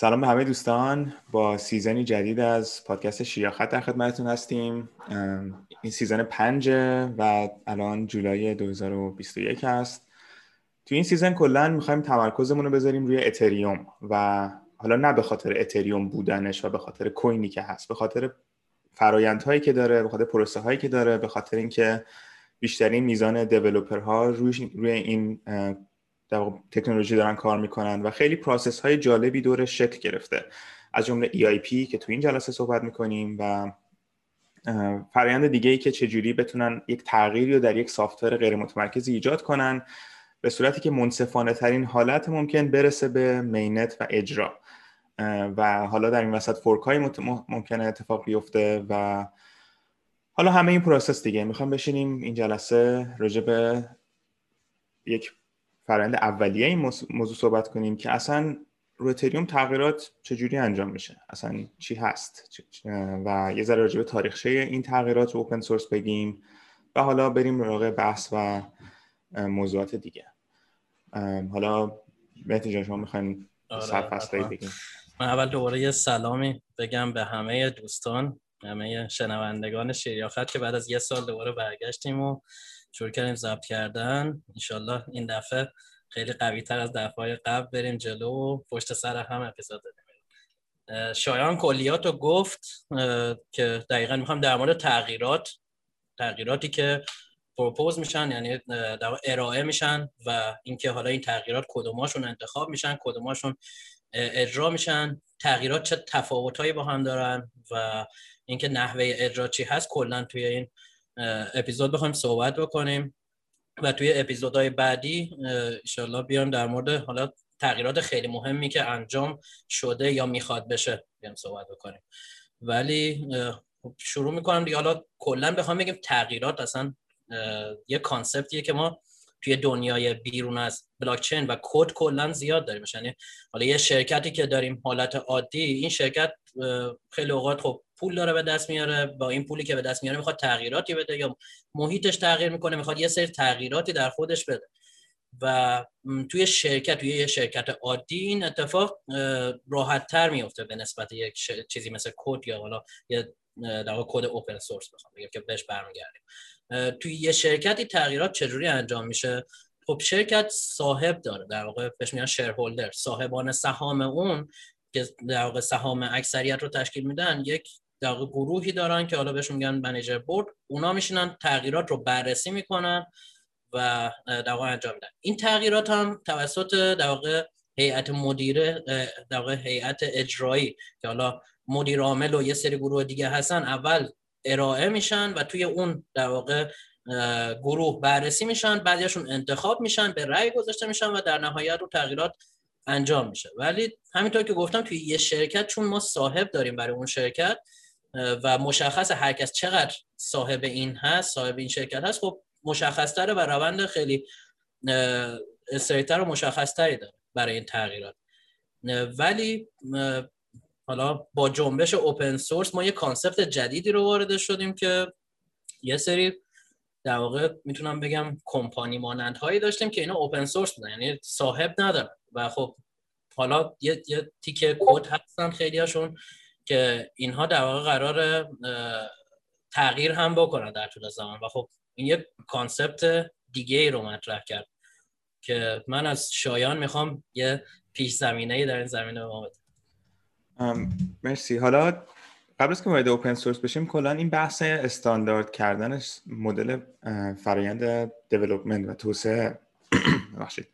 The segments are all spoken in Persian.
سلام به همه دوستان با season ی جدید از پادکست شیاخت در خدمتتون هستیم. این season پنج و الان جولای 2021 هست تو این season کلا می‌خوایم تمرکزمون رو بذاریم روی اتریوم و حالا نه به خاطر اتریوم بودنش و به خاطر کوینی که هست به خاطر فرایندهایی که داره به خاطر پروسه هایی که داره به خاطر اینکه بیشترین میزان developer ها روی روی این تکنولوژی دارن کار می‌کنن و خیلی process های جالبی دور شکل گرفته. از جمله EIP که تو این جلسه صحبت می‌کنیم و فرایند دیگه ای که چجوری بتونن یک تغییری رو در یک software غیر متمرکزی ایجاد کنن به صورتی که منصفانه ترین حالت ممکن برسه به mainnet و اجرا. و حالا در این وسط fork های ممکنه اتفاق بیفته و حالا همه این process دیگه. می‌خوام بشینیم این جلسه راجع به یک فرآیند اولیه این موضوع صحبت کنیم که اصلا رو اتریوم تغییرات چجوری انجام میشه؟ اصلا چی هست؟ و یه ذره راجع به تاریخچه این تغییرات رو اوپن سورس بگیم و حالا بریم مراقب بحث و موضوعات دیگه. حالا مهدی جان شما می‌خواین آره بگیم. من اول دوباره یه سلامی بگم به همه دوستان همه شنوندگان شیریاخت که بعد از یه سال دوباره برگشتیم و شروع کردیم ضبط کردن. انشالله این دفعه خیلی قوی تر از دفعه قبل بریم جلو و پشت سر هم اپیزود بدیم شایان کلیات رو گفت که دقیقا می‌خوام در مورد تغییرات تغییراتی که پروپوز میشن یعنی در ارائه میشن و اینکه حالا این تغییرات کدوماشون انتخاب میشن کدوماشون اجرا میشن. تغییرات چه تفاوتهایی با هم دارن و اینکه نحوه اجرا چی هست کلا توی این اپیزود بخوایم صحبت بکنیم و توی اپیزودهای بعدی انشالله بیام در مورد حالا تغییرات خیلی مهمی که انجام شده یا می‌خواد بشه بیام صحبت بکنیم. ولی خب شروع می‌کنم دیگه. حالا کلا بخوام بگیم تغییرات اصلا یه کانسپتیه که ما توی دنیای بیرون از بلاکچین و کد کلا زیاد داریم. یعنی حالا یه شرکتی که داریم حالت عادی این شرکت خیلی اوقات خب پول داره به دست میاره. با این پولی که به دست میاره می‌خواد تغییراتی بده یا محیطش تغییر می‌کنه می‌خواد یه سری تغییراتی در خودش بده. و توی شرکت توی یه شرکت عادی این اتفاق راحت تر میفته به نسبت یک چیزی مثل کد یا حالا یه در کد اوپن سورس بخوام که بهش برمیگردیم. توی یه شرکتی تغییرات چجوری انجام میشه؟ خب شرکت صاحب داره در واقع بهش میگن شیرهولدر صاحبان سهام اون که در واقع سهام اکثریت رو تشکیل میدن یک در واقع گروهی دارن که حالا بهشون میگن منیجر بورد اونا میشینن تغییرات رو بررسی می‌کنن و در واقع انجام میدن. این تغییرات هم توسط در واقع هیئت مدیره در واقع هیئت اجرایی که حالا مدیر عامل و یه سری گروه دیگه هستن اول ارائه میشن و توی اون در واقع گروه بررسی میشن بعضیشون انتخاب میشن به رأی گذاشته میشن و در نهایت رو تغییرات انجام میشه. ولی همینطور که گفتم توی یه شرکت چون ما صاحب داریم برای اون شرکت و مشخص هر کس چقدر صاحب این هست صاحب این شرکت هست خب مشخص تره و روند خیلی straight تر و مشخص تری داره برای این تغییرات. ولی حالا با جنبش open source ما یه concept جدیدی رو وارد شدیم که یه سری در واقع می‌تونم بگم کمپانی مانند هایی داشتیم که اینا open source بودن یعنی صاحب ندارن. و خب حالا یه, یه تیکه کد هستن خیلی هاشون که اینها در واقع قرار تغییر هم بکنن در طول زمان. و خب این یه concept دیگه ای رو مطرح کرد که من از شایان می‌خوام یه پیش زمینه ای در این زمینه ما مرسی. حالا قبل از که وارد اوپن سورس بشیم کلا این بحث استاندارد کردن مدل فرایند دیولپمنت و توسعه. ببخشید.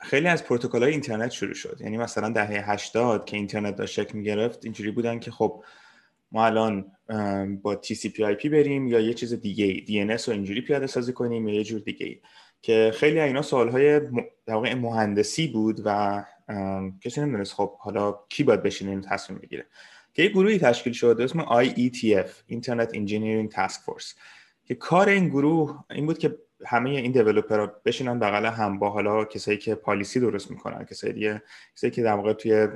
خیلی از پروتکل های اینترنت شروع شد. یعنی مثلا دهه 80 که اینترنت داشت شکل می‌گرفت اینجوری بودن که خب ما الان با TCP/IP بریم یا یه چیز دیگه DNS رو اینجوری پیاده سازی کنیم یا یه جور دیگه که خیلی اینا سوالهای در واقع مهندسی بود و کسی نمی‌دونست خب حالا کی باید بشینه این تصمیم بگیره. که یه گروهی تشکیل شده اسم IETF Internet Engineering Task Force که کار این گروه این بود که همه این دیولپرها بشینن بغل هم با حالا کسایی که پالیسی درست می‌کنن کسایی دیگه کسایی که در واقع توی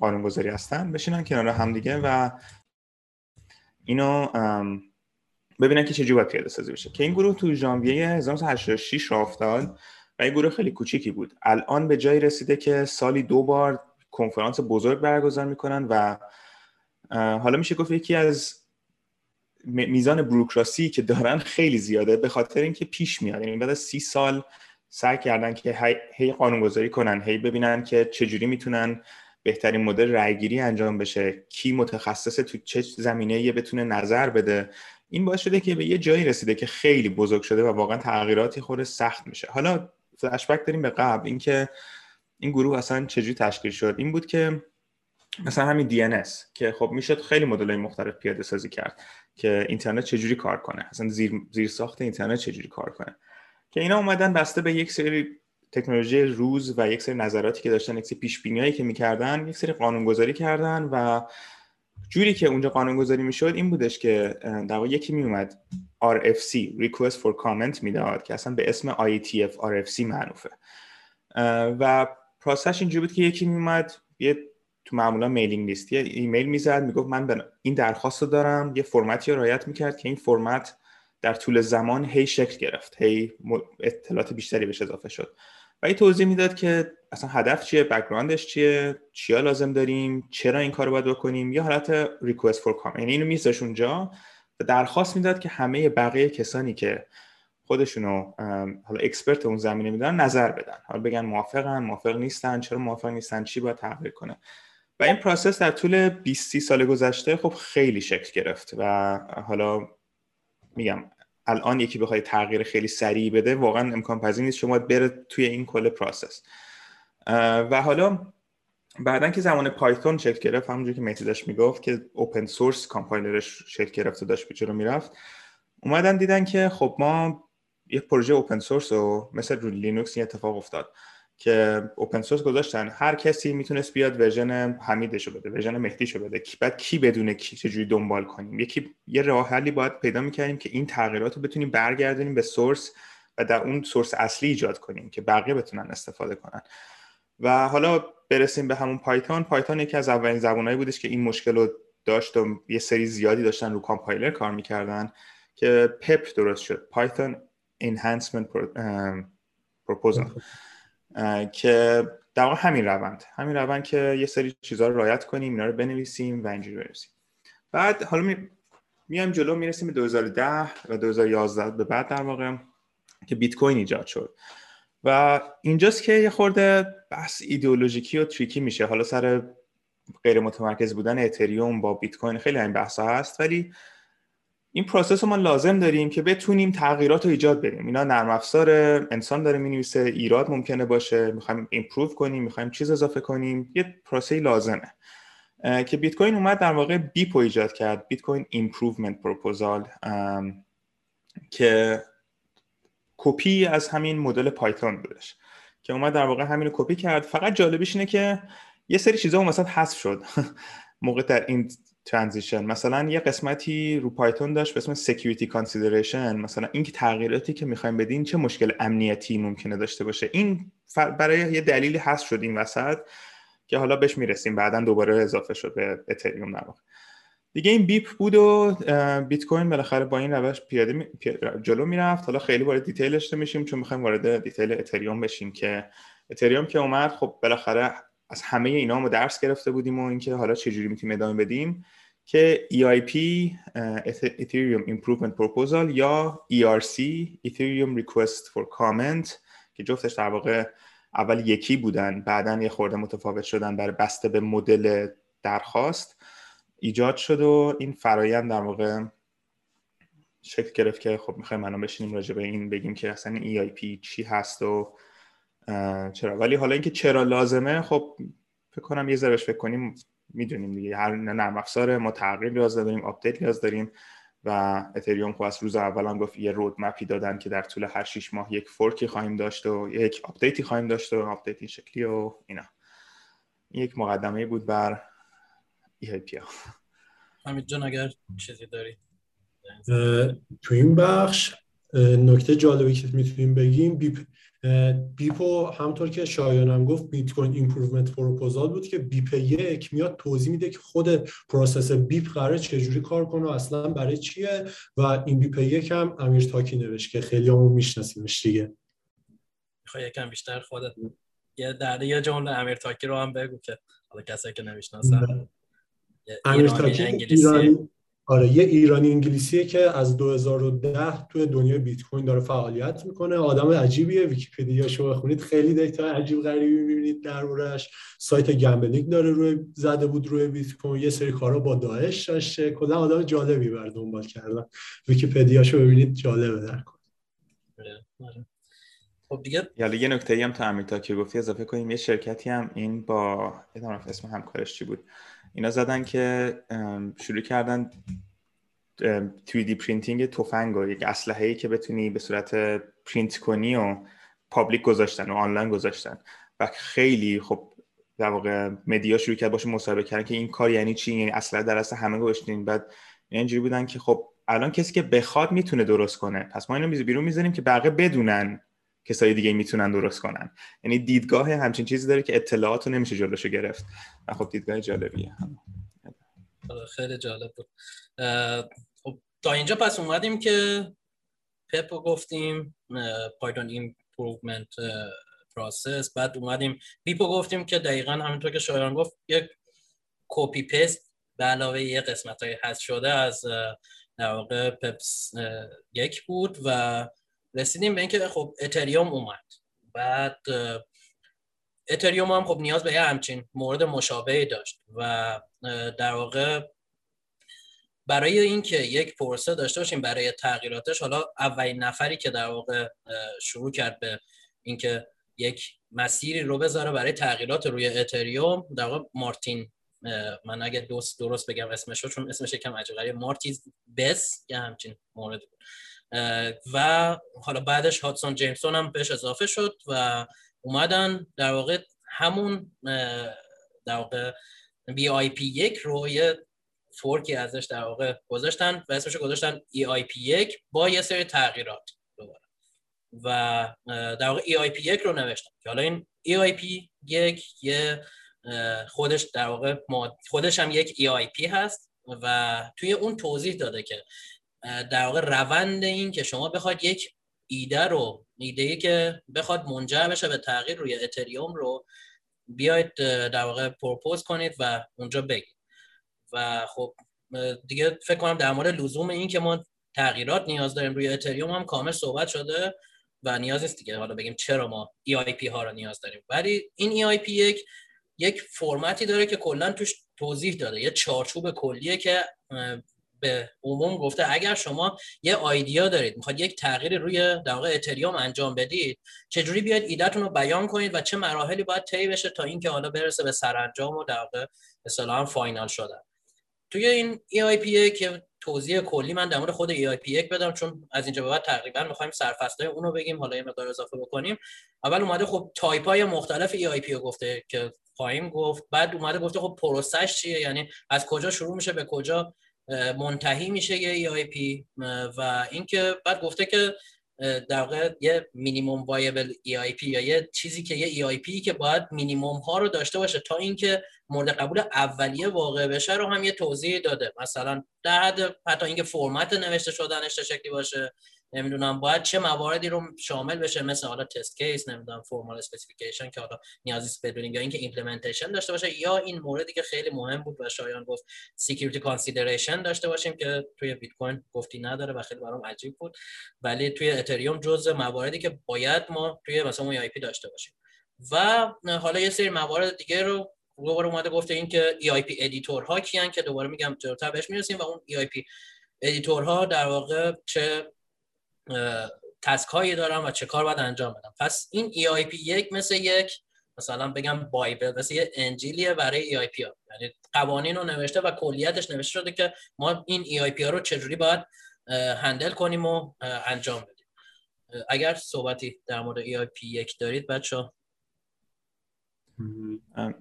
قانون گذاری هستن بشینن کنار هم دیگه و اینو ببینن که چه باید پیاده سازی بشه. که این گروه تو ژانویه 1986 را افتاد و این گروه خیلی کوچیکی بود. الان به جایی رسیده که سالی دو بار کنفرانس بزرگ برگزار می‌کنن و حالا میشه گفت یکی از میزان بروکراسی که دارن خیلی زیاده به خاطر اینکه پیش میاد. یعنی بعد از سی سال سعی کردن که هی قانونگذاری کنن هی ببینن که چجوری می‌تونن بهترین مدل رأیگیری انجام بشه کی متخصص تو چه زمینه یه بتونه نظر بده این باعث شده که به یه جایی رسیده که خیلی بزرگ شده و واقعا تغییراتی خود سخت میشه. حالا فلشبک داریم به قبل اینکه این گروه اصلا چجوری تشکیل شد؟ این بود که مثلا همین DNS که خب میشه خیلی مدل‌های مختلف پیاده سازی کرد که اینترنت چجوری کار کنه. اصلا زیر, زیر ساخت اینترنت چجوری کار کنه؟ که اینا اومدن بسته به یک سری تکنولوژی روز و یک سری نظراتی که داشتن یک سری پیش که می‌کردن یک سری قانونگذاری کردن و جوری که اونجا قانونگذاری می‌شد این بودش که در یکی میومد RFC Request for Comment می‌داد که اصلا به اسم IETF RFC معروفه. و process ش اینجوری بود که یکی میومد یه تو معمولا mailing list یه ایمیل می‌زد می‌گفت من این درخواست دارم یه فرمتی رو رعایت می‌کرد که این فرمت در طول زمان هی شکل گرفت هی اطلاعات بیشتری بهش اضافه شد. و این توضیح می‌داد که اصلا هدف چیه background ش چیه چیا لازم داریم چرا این کارو باید بکنیم یا حالت request for comment یعنی اینو میذاشت اونجا و درخواست می‌داد که همه بقیه کسانی که خودشونو حالا expert اون زمینه میدن نظر بدن. حالا بگن موافقن موافق نیستن چرا موافق نیستن چی باید تغییر کنه. و این process در طول 20 سال گذشته خب خیلی شکل گرفت و حالا میگم الان یکی بخواد تغییر خیلی سریع بده واقعا امکان پذیر نیست. شما بره توی این کل process و حالا بعدا که زمان پایتون شکل گرفت همونجوری که مهدی داشت می‌گفت که open source compiler ش شکل گرفت و داشت به جلو می‌رفت. اومدن دیدن که خب ما یک پروژه open source رو مثل رو لینوکس این اتفاق افتاد. که open source گذاشتن. هر کسی می‌تونست بیاد version حمیدشو بده version مهدیشو بده. کی بعد کی بدونه کی چجوری دنبال کنیم؟ یکی یه راه حلی باید پیدا می‌کردیم که این تغییرات رو بتونیم برگردونیم به source و در اون source اصلی ایجاد کنیم که بقیه بتونن استفاده کنن. و حالا برسیم به همون پایتون پایتون یکی از اولین زبانهایی بودش که این مشکل رو داشت و یه سری زیادی داشتن رو کامپایلر کار می‌کردن که پپ درست شد. پایتون Enhancement Proposal. که در واقع همین روند. همین روند که یه سری چیزها رو رایت کنیم اینا رو بنویسیم و اینجوری برسیم. بعد حالا می... میایم جلو می‌رسیم به 2010 و 2011 به بعد در واقع که بیت کوین ایجاد شد. و اینجاست که یه خورده بحث ایدئولوژیکی و تریکی میشه. حالا سر غیر متمرکز بودن اتریوم با بیت کوین خیلی این بحث هست ولی این process رو ما لازم داریم که بتونیم تغییرات رو ایجاد بدیم. اینا نرم افزار انسان داره می‌نویسه ایراد ممکنه باشه می‌خوایم improve کنیم می‌خوایم چیز اضافه کنیم. یه پروسه لازمه. که بیت کوین اومد در واقع BIP ایجاد کرد بیت کوین improvement proposal. که کپی از همین مدل پایتون بودش. که اومد در واقع همین رو کپی کرد. فقط جالبیش اینه که یه سری چیزا وسط حذف شد. موقع در این ترانزیشن. مثلا یه قسمتی رو پایتون داشت به اسم security consideration مثلا این که تغییراتی که می‌خوایم بدین چه مشکل امنیتی ممکنه داشته باشه. این برای یه دلیلی هست شد این وسط که حالا بهش می‌رسیم. بعدا دوباره اضافه شد به اتریوم در دیگه این بیپ بود و بیت کوین بالاخره با این روش پیاده جلو می‌رفت. حالا خیلی وارد دیتیلش نمیشیم چون می‌خوایم وارد دیتیل اتریوم بشیم که اتریوم که اومد خب بالاخره از همه اینا ما درس گرفته بودیم و اینکه حالا چجوری می‌تونیم ادامه بدیم. که EIP Ethereum Improvement Proposal یا ERC Ethereum Request for Comment که جفتش در واقع اول یکی بودن بعدا یه خورده متفاوت شدن برای بسته به مدل درخواست ایجاد شد و این فرایند در واقع شکل گرفت که خب می‌خوایم الان بشینیم راجع به این بگیم که اصلا EIP چی هست و چرا. ولی حالا اینکه چرا لازمه خب فکر کنم یه ذره فکر کنیم می‌دونیم دیگه. هر نرم افزار ما تغییر نیاز داریم update نیاز داریم و اتریوم خب از روز اول هم گفت یه road map ی دادن که در طول هر 6 ماه یک fork ی خواهیم داشت و یک update ی خواهیم داشت و update این شکلی و اینا. یک مقدمه بود بر EIP ها حمید جان اگر چیزی داری؟ تو این بخش نکته جالبی که می‌تونیم بگیم BIP، BIP و همینطور که شایانم گفت بیت کوین improvement proposal بود که BIP یک میاد توضیح میده که خود process BIP قراره چجوری کار کنه و اصلا برای چیه و این BIP یک هم امیر تاکی نوشت که خیلی همه‌مون میشناسیمش دیگه. می‌خوای یکم بیشتر خودت یه در یه جمله امیر تاکی رو هم بگو که حالا کسایی که نمی‌شناسن. امیر تاکی ایرانی آره یه ایرانی انگلیسیه که از 2010 توی دنیای بیت کوین داره فعالیت می‌کنه. آدم عجیبیه. ویکی‌پدیا شو بخونید خیلی data عجیب غریبی می‌بینید دربارش. سایت gambling داره روی زده بود روی بیت کوین. یه سری کارا با داعش داشته. کلا آدم جالبی برا دنبال کردن. ویکی‌پدیاشو ببینید جالبه در کن آره، آره. خب دیگه یالا یه نکته هم تا تا که گفتی اضافه کنیم. یه شرکتی هم این با اسم همکارش چی بود؟ اینا زدن که شروع کردن 3D پرینتینگ تفنگ و یک اسلحه ای که بتونی به صورت پرینت کنی و پابلیک گذاشتن و آنلاین گذاشتن. و خیلی خب در واقع مدیا شروع کرد باشه مصاحبه کردن که این کار یعنی چی؟ یعنی اسلحه در اصل همه گذاشتین. بعد اینجوری بودن که خب الان کسی که بخواد می‌تونه درست کنه. پس ما اینو بیرون می‌ذاریم که بقیه بدونن. کسای دیگه می‌تونن درست کنن. یعنی دیدگاه همچین چیزی داره که اطلاعات رو نمیشه جلوشو گرفت. و خب دیدگاه جالبیه. آره، خیلی جالب بود. خب تا اینجا پس اومدیم که PEP رو گفتیم پایتون improvement process. بعد اومدیم BIP و گفتیم که دقیقا همینطور که شایان گفت یک کپی پست به علاوه یه قسمت های هست شده از در واقع پپس یک بود و رسیدیم به اینکه خب اتریوم اومد. بعد اتریوم هم خب نیاز به یه همچین مورد مشابهی داشت و در واقع برای اینکه یک پرسه داشته باشیم برای تغییراتش حالا اولین نفری که در واقع شروع کرد به اینکه یک مسیری رو بذاره برای تغییرات روی اتریوم در واقع مارتین من اگه درست درست بگم اسمش چون اسمش یکم عجیبه مارتیز بس یا همچین مورد بود. و حالا بعدش هادسون جیمسون هم بهش اضافه شد و اومدن در واقع همون در واقع BIP یک رو یه fork ی ازش در واقع گذاشتن و اسمش گذاشتن EIP یک با یه سری تغییرات دوباره. و در واقع EIP یک رو نوشتن. که حالا این EIP یک یه خودش در واقع خودش هم یک EIP هست و توی اون توضیح داده که در واقع روند این که شما بخواد یک ایده رو ایده ای که بخواد منجر بشه به تغییر روی اتریوم رو بیاید در واقع propose کنید و اونجا بگید. و خب دیگه فکر کنم در مورد لزوم این که ما تغییرات نیاز داریم روی اتریوم هم کامل صحبت شده و نیاز نیست دیگه. حالا بگیم چرا ما EIP ها رو نیاز داریم. ولی این EIP یک یک فرمتی داره که کلا توش توضیح داده. یه چارچوب کلیه که به عموم گفته اگر شما یه آیدیا دارید می‌خواد یک تغییر روی در واقع اتریوم انجام بدید چجوری بیاید ایدهتون رو بیان کنید و چه مراحلی باید طی بشه تا اینکه حالا برسه به سرانجام و در واقع اصطلاحا final شدن. توی این EIP که توضیح کلی من در مورد خود EIP1 بدم چون از اینجا به بعد تقریبا می‌خوایم سرفصلای اون رو بگیم حالا یه مقدار اضافه بکنیم. اول اومده خب تایپ های مختلف EIP رو گفته که پایین گفت بعد اومده گفته خب process ش چیه یعنی از کجا شروع میشه به کجا منتهی میشه یه EIP و اینکه بعد گفته که در واقع یه minimum viable EIP یا یه چیزی که یه EIP که باید مینیمم ها رو داشته باشه تا اینکه مورد قبول اولیه واقع بشه رو هم یه توضیح داده. مثلا در حد حتی اینکه فرمت نوشته شدنش چه شکلی باشه. نمی‌دونم باید چه مواردی رو شامل بشه مثل حالا test case نمی‌دونم formal specification که حالا نیازی بدونیم یا اینکه implementation داشته باشه یا این موردی که خیلی مهم بود و شایان گفت security consideration داشته باشیم که توی بیت کوین گفتی نداره و خیلی برام عجیب بود. ولی توی اتریوم جزء مواردی که باید ما توی مثلا اون پی داشته باشیم. و حالا یه سری موارد دیگه رو دوباره اومده گفته این که EIP editor ها کیان که دوباره میگم جلوتر بهش می‌رسیم و اون EIP editor ها در واقع چه task هایی دارن و چه کار باید انجام بدن. پس این EIP یک مثل یک مثلا بگم bible مثل یه انجیلیه برای EIP ها. یعنی قوانین رو نوشته و کلیتش نوشته شده که ما این EIP ها رو چجوری باید handle کنیم و انجام بدیم. اگر صحبتی در مورد EIP یک دارید بچه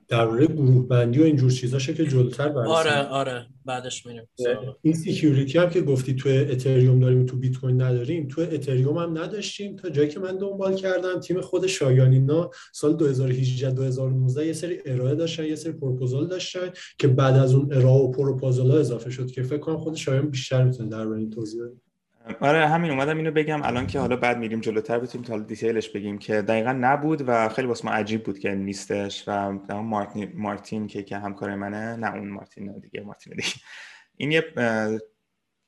درباره گروه بندی و اینجور چیزاشه که جلوتر برسیم آره آره بعدش میریم. این security هم که گفتی تو اتریوم داریم تو بیت کوین نداریم تو اتریوم هم نداشتیم. تا جایی که من دنبال کردم تیم خود شایانینا سال 2018 2019 یه سری ارائه داشتن یه سری پروپوزال داشتن که بعد از اون ارائه و پروپوزال ها اضافه شد که فکر کنم خود شایان بیشتر می‌تونه درباره این توضیح آره همین اومدم اینو بگم. الان که حالا بعد میریم جلوتر بتونیم تا detail ش بگیم که دقیقا نبود و خیلی واسه ما عجیب بود که نیستش و مارتین, مارتین که که همکار منه نه اون مارتین دیگه مارتین دیگه. این یه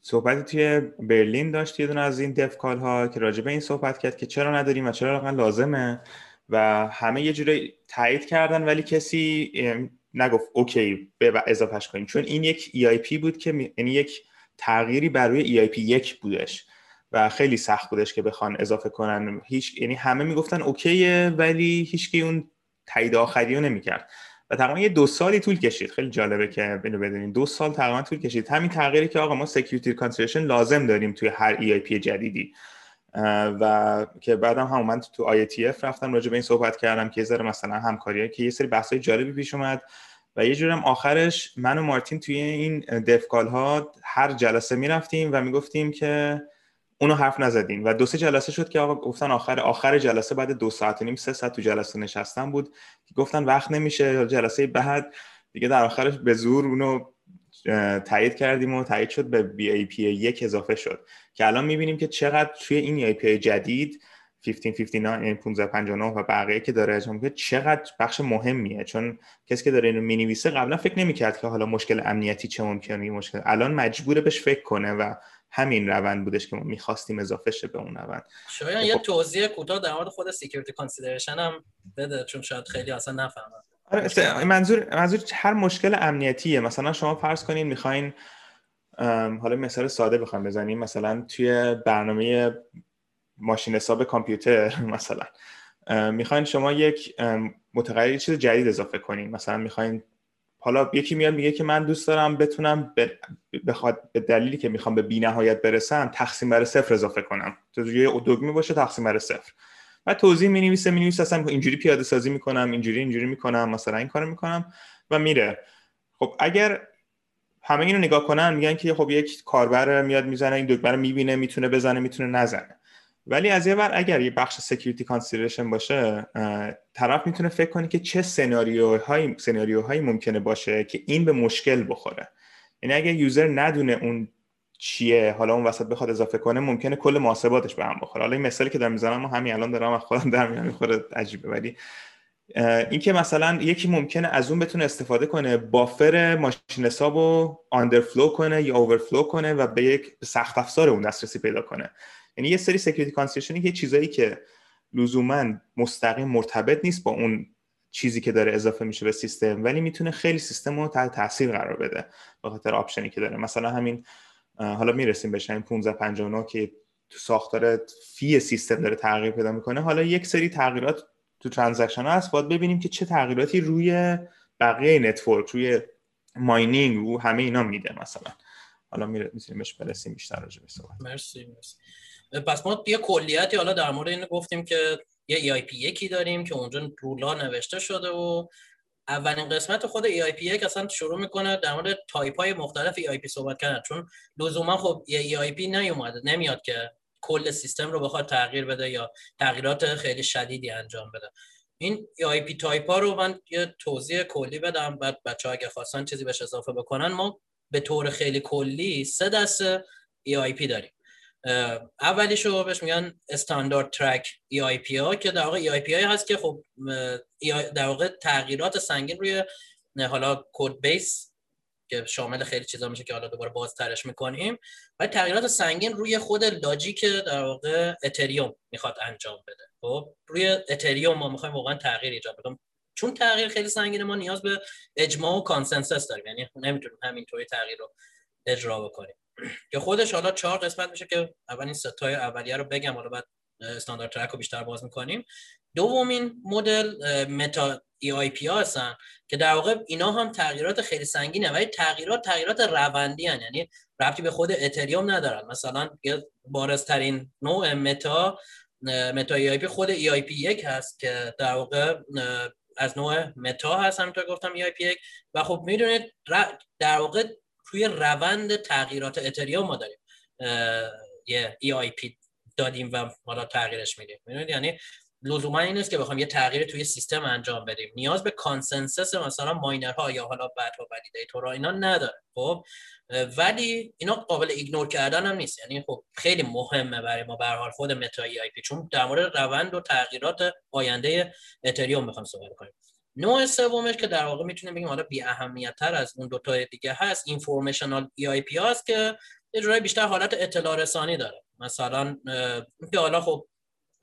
صحبتی توی برلین داشت یه دونه از این dev call ها که راجع به این صحبت کرد که چرا نداریم و چرا لازمه و همه یه جوری تایید کردن ولی کسی نگفت okay به اضافهش کنیم. چون این یک EIP بود که یعنی یک تغییری بر روی EIP یک بودش و خیلی سخت بودش که بخوان اضافه کنن. هیچ یعنی همه می‌گفتن okay ه ولی هیچکی اون تایید آخری رو نمی‌کرد. و تقریبا یه دو سالی طول کشید. خیلی جالبه که بینو بدونین. دو سال تقریبا طول کشید. همین تغییری که آقا ما security consideration لازم داریم توی هر EIP جدیدی. و که بعدم هم من تو اف رفتم راجع به این صحبت کردم که ذره مثلا همکاریه که یه سری بحث‌های جالبی پیش اومد. و یه جورم آخرش من و مارتین توی این دفکال ها هر جلسه می‌رفتیم و می‌گفتیم که اونو حرف نزدیم. و دو سه جلسه شد که آقا گفتن آخر آخر جلسه بعد دو ساعت و نیم سه ساعت تو جلسه نشستن بود که گفتن وقت نمیشه جلسه بعد دیگه در آخرش به زور اونو تایید کردیم و تایید شد به بی ای پی یک اضافه شد. که الان می‌بینیم که چقدر توی این ای پی جدید 1559 1559 و بقیه که داره که چقدر بخش مهمیه؟ چون کسی که داره اینو می‌نویسه قبلا فکر نمی‌کرد که حالا مشکل امنیتی چه ممکنه مشکل. الان مجبوره بهش فکر کنه و همین روند بودش که ما می‌خواستیم اضافه شه به اون روند. شاید یه توضیح کوتاه در مورد خود security consideration هم بده چون شاید خیلی اصلا نفهمن آره منظور منظور هر مشکل امنیتیه. مثلا شما فرض کنین می‌خواین حالا مثال ساده بخوام بزنیم. مثلا توی برنامه ماشین حساب کامپیوتر مثلا. می‌خواین شما یک متغیر چیز جدید اضافه کنین. مثلا می‌خواین حالا یکی میاد میگه که من دوست دارم بتونم بخواد به دلیلی که می‌خوام به بینهایت برسم تقسیم بر صفر اضافه کنم. تو یه دگمه باشه تقسیم بر صفر. و توضیح می نویسه می نویسه اصلا اینجوری پیاده سازی می‌کنم اینجوری اینجوری می‌کنم مثلا این کارو می‌کنم و میره. خب اگر همه اینو نگاه کنن میگن که خب یک کاربر میاد می‌زنه این دکمه رو می‌بینه می‌تونه بزنه می‌تونه نزنه. ولی از یه ور اگر یه بخش security consideration باشه طرف می‌تونه فکر کنه که چه سناریوهایی سناریوهایی ممکنه باشه که این به مشکل بخوره. یعنی اگر user ندونه اون چیه حالا اون وسط بخواد اضافه کنه ممکنه کل محاسباتش به هم بخوره. حالا این مثالی که دارم می‌زنم همین الان دارم خودم در میاد می‌خوره عجیبه. ولی اینکه مثلا یکی ممکنه از اون بتونه استفاده کنه buffer ماشین حساب رو underflow کنه یا overflow کنه و به یک سخت افزار اون دسترسی پیدا کنه. یعنی یه سری security consideration ی یه چیزایی که لزوما مستقیم مرتبط نیست با اون چیزی که داره اضافه میشه به سیستم ولی می‌تونه خیلی سیستم رو تحت تاثیر قرار بده به خاطر option ی که داره. مثلا همین حالا می‌رسیم بهش همین 1559 که تو ساختار fee سیستم داره تغییر پیدا می‌کنه. حالا یک سری تغییرات تو transaction ها هست باید ببینیم که چه تغییراتی روی بقیه network روی mining رو همه اینا میده مثلا. حالا می‌تونیم بهش برسیم بیشتر راجع به مرسی مرسی. پس ما یه کلیتی حالا در مورد این گفتیم که یه EIP یکی داریم که اونجا rule ا نوشته شده و اولین قسمت خود EIP یک اصلا شروع می‌کنه در مورد تایپ های مختلف EIP صحبت کردن. چون لزوما خب یه EIP نیومده نمیاد که کل سیستم رو بخواد تغییر بده یا تغییرات خیلی شدیدی انجام بده. این EIP type ها رو من یه توضیح کلی بدم بعد بچه ها اگه خواستن چیزی بهش اضافه بکنن ما به طور خیلی کلی سه دسته EIP داریم. اولیشو بهش میگن استاندارد ترک EIP ها که در واقع EIP های هست که خب در واقع تغییرات سنگین روی حالا کد بیس که شامل خیلی چیزا میشه که حالا دوباره بازترش می‌کنیم. و تغییرات سنگین روی خود لاجیک در واقع اتریوم می‌خواد انجام بده. خب روی اتریوم ما می‌خوایم واقعا تغییر ایجاد بدیم چون تغییر خیلی سنگینه ما نیاز به اجماع و consensus داریم یعنی نمی‌تونیم همینطوری تغییر رو اجرا بکنیم. که خودش حالا چهار قسمت میشه که اول این سه تای اولیه رو بگم حالا بعد standard track رو بیشتر باز می‌کنیم. دومین مدل meta EIP هستن که در واقع اینا هم تغییرات خیلی سنگینه ولی تغییرات تغییرات روندی هن. یعنی ربطی به خود اتریوم ندارن. مثلا بارزترین نوع meta متا ای آی پی خود ای آی پی یک هست که در واقع از نوع meta هست همینطور گفتم EIP یک. و خب می‌دونید در واقع توی روند تغییرات اتریوم ما داریم. یه EIP دادیم و حالا تغییرش میدیم. یعنی لزوما این نیست که بخوام یه تغییر توی سیستم انجام بدیم. نیاز به consensus مثلا miner ها یا حالا بعدها validator اینا نداره. خب؟ ولی اینا قابل ignore کردن هم نیست. یعنی خب خیلی مهمه برای ما به حال خود meta EIP چون در مورد روند و تغییرات آینده اتریوم می‌خوام صحبت کنیم. نوع سومش که در واقع می‌تونیم بگیم حالا بی اهمیت تر از اون دو تا دیگه هست informational EIP هست که یه بیشتر حالت اطلاع رسانی داره. مثلا که حالا خب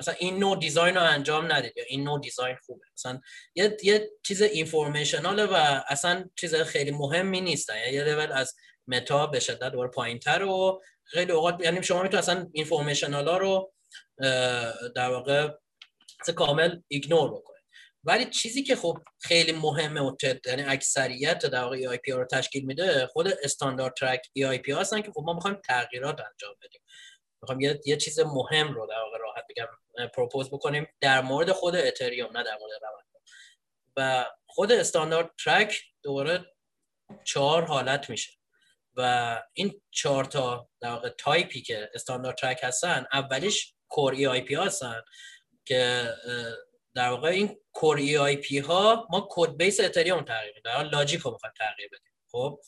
مثلا این نوع design رو انجام ندید یا این نوع design خوبه. مثلا یه, یه چیز informational ه و اصلا چیز خیلی مهمی نیست. یعنی یه level از meta به شدت دور پایینتر و خیلی اوقات یعنی شما می‌تونید اصلا informational ها رو در واقع کامل ignore ولی چیزی که خب خیلی مهمه و یعنی اکثریت در واقع EIP رو تشکیل میده خود standard track EIP هستن که خب ما می‌خوایم تغییرات انجام بدیم. می‌خوام یه،, یه چیز مهم رو در واقع راحت بگم propose بکنیم در مورد خود اتریوم نه در مورد روند. و خود standard track دوباره چهار حالت میشه. و این چهار تا در واقع تایپی که standard track هستن اولیش core EIP هستن که در واقع این core EIP ها ما code base اتریوم تغییر میدیم. در logic رو می‌خوایم تغییر بدیم. خب؟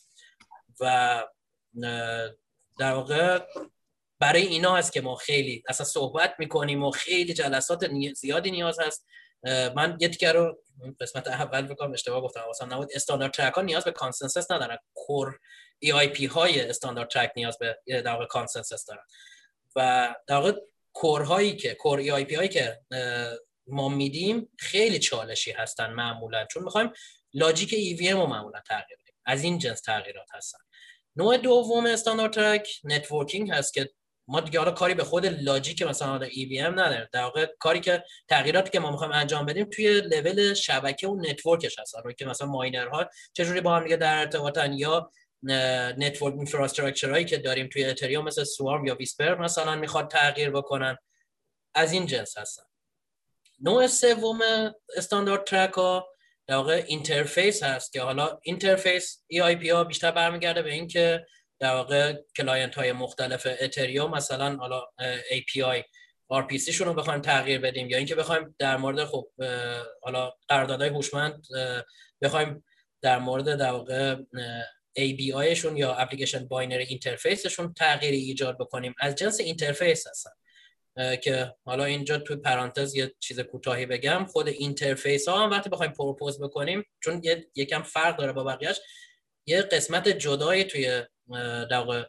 و در واقع برای اینا هست که ما خیلی اصلا صحبت می‌کنیم و خیلی جلسات زیادی نیاز هست. من یه دیگه رو قسمت اول بکنم اشتباه گفتم واسه نبود standard track ها نیاز به consensus ندارن. core EIP های standard track نیاز به در واقع consensus دارن. و در واقع core هایی که core EIP هایی که ما میدیم خیلی چالشی هستن معمولا چون می‌خوایم logic EVM رو معمولا تغییر بدیم. از این جنس تغییرات هستن. نوع دوم standard track networking هست که ما دیگه حالا کاری به خود logic مثلا حالا EVM نداریم. در واقع کاری که تغییراتی که ما می‌خوایم انجام بدیم توی لول شبکه و network ش هست رو که مثلا miner ها چجوری با هم دیگه در ارتباطن یا network infrastructure هایی که داریم توی اتریوم مثل سوارم یا ویسپر مثلا می‌خواد تغییر بکنن. از این جنس هستن. نوع سوم standard track ها در واقع interface هست که حالا interface EIP ها بیشتر برمیگرده به اینکه در واقع client های مختلف اتریوم مثلا حالا API RPC شون رو بخوایم تغییر بدیم یا اینکه بخوایم در مورد خب حالا قراردادهای هوشمند بخوایم در مورد در واقع ABI شون یا application binary interface شون تغییری ایجاد بکنیم. از جنس interface هستن. که حالا اینجا توی پرانتز یه چیز کوتاهی بگم. خود interface ها هم وقتی بخوایم propose بکنیم چون یکم فرق داره با بقیهش یه قسمت جدایی توی در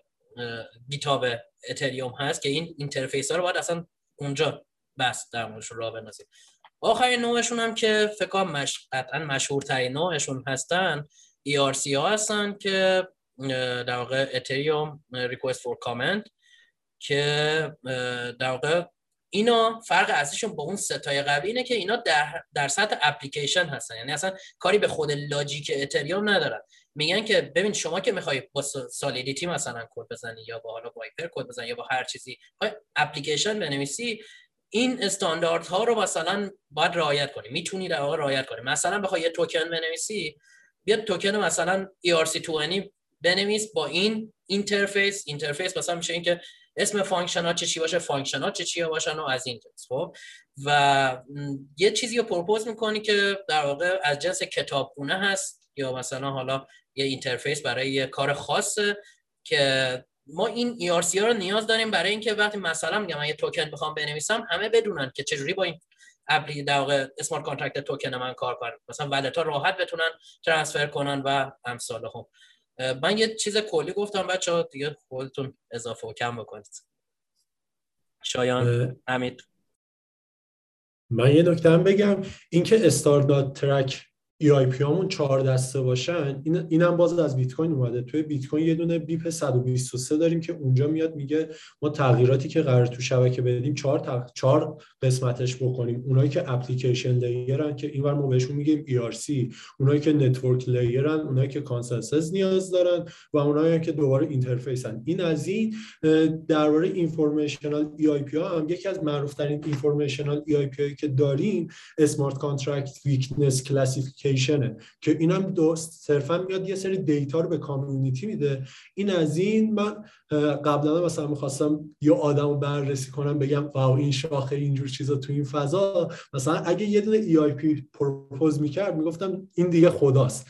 گیتاب اتریوم هست که این interface ها رو باید اصلا اونجا بحث در موردشون راه بندازیم. آخرین نوعشون هم که فکر مش... قطعا مشهورترین نوعشون هستن ERC ها هستن که در واقع اتریوم request for comment که در واقع اینا فرق اصلیشون با اون ستای قبلی اینه که اینا در, در سطح اپلیکیشن هستن. یعنی اصلا کاری به خود logic اتریوم ندارن. میگن که ببین شما که می‌خوای با سالیدیتی مثلا کد بزنی یا با حالا وایپر کد بزنی یا با هر چیزی اپلیکیشن بنویسی این استاندارد ها رو مثلا باید رعایت کنی. می‌تونی در واقع رعایت کنی. مثلا بخوای یه توکن بنویسی بیا توکن مثلا ERC20 بنویس با این interface interface مثلا میشه اینکه اسم function ها چه چی باشه؟ function ها چه چی باشن و از این جنس خب؟ و یه چیزی رو propose می‌کنی که در واقع از جنس کتابخونه هست یا مثلا حالا یه interface برای یه کار خاصه که ما این ERC ها رو نیاز داریم برای اینکه وقتی مثلا میگم من یه توکن بخوام بنویسم همه بدونن که چجوری با این اپلی در واقع smart contract توکن من کار کنم. مثلا wallet ها راحت بتونن transfer کنن و امثال هم من یه چیز کلی گفتم بچه ها دیگه خودتون اضافه و کم بکنید. شایان امید من یه نکته هم بگم. اینکه standard track EIP همون چهار دسته باشن این اینم باز از بیت کوین اومده. توی بیت کوین یه دونه بیپ 123 داریم که اونجا میاد میگه ما تغییراتی که قرار تو شبکه بدیم چهار تق... چهار قسمتش بکنیم. اونایی که application layer ن که اینور ما بهشون میگیم ERC اونایی که network layer ن اونایی که consensus نیاز دارن و اونایی که دوباره interface ن. این از این درباره informational EIP ها هم یکی از معروف ترین informational EIP که داریم smart contract weakness classification exploitation ه که اینم صرفا میاد یه سری data رو به community میده. این از این من قبلا مثلا می‌خواستم یه آدم رو بررسی کنم بگم wow این شاخه اینجور چیزا تو این فضا. مثلا اگه یه دونه EIP propose می‌کرد می‌گفتم این دیگه خداست.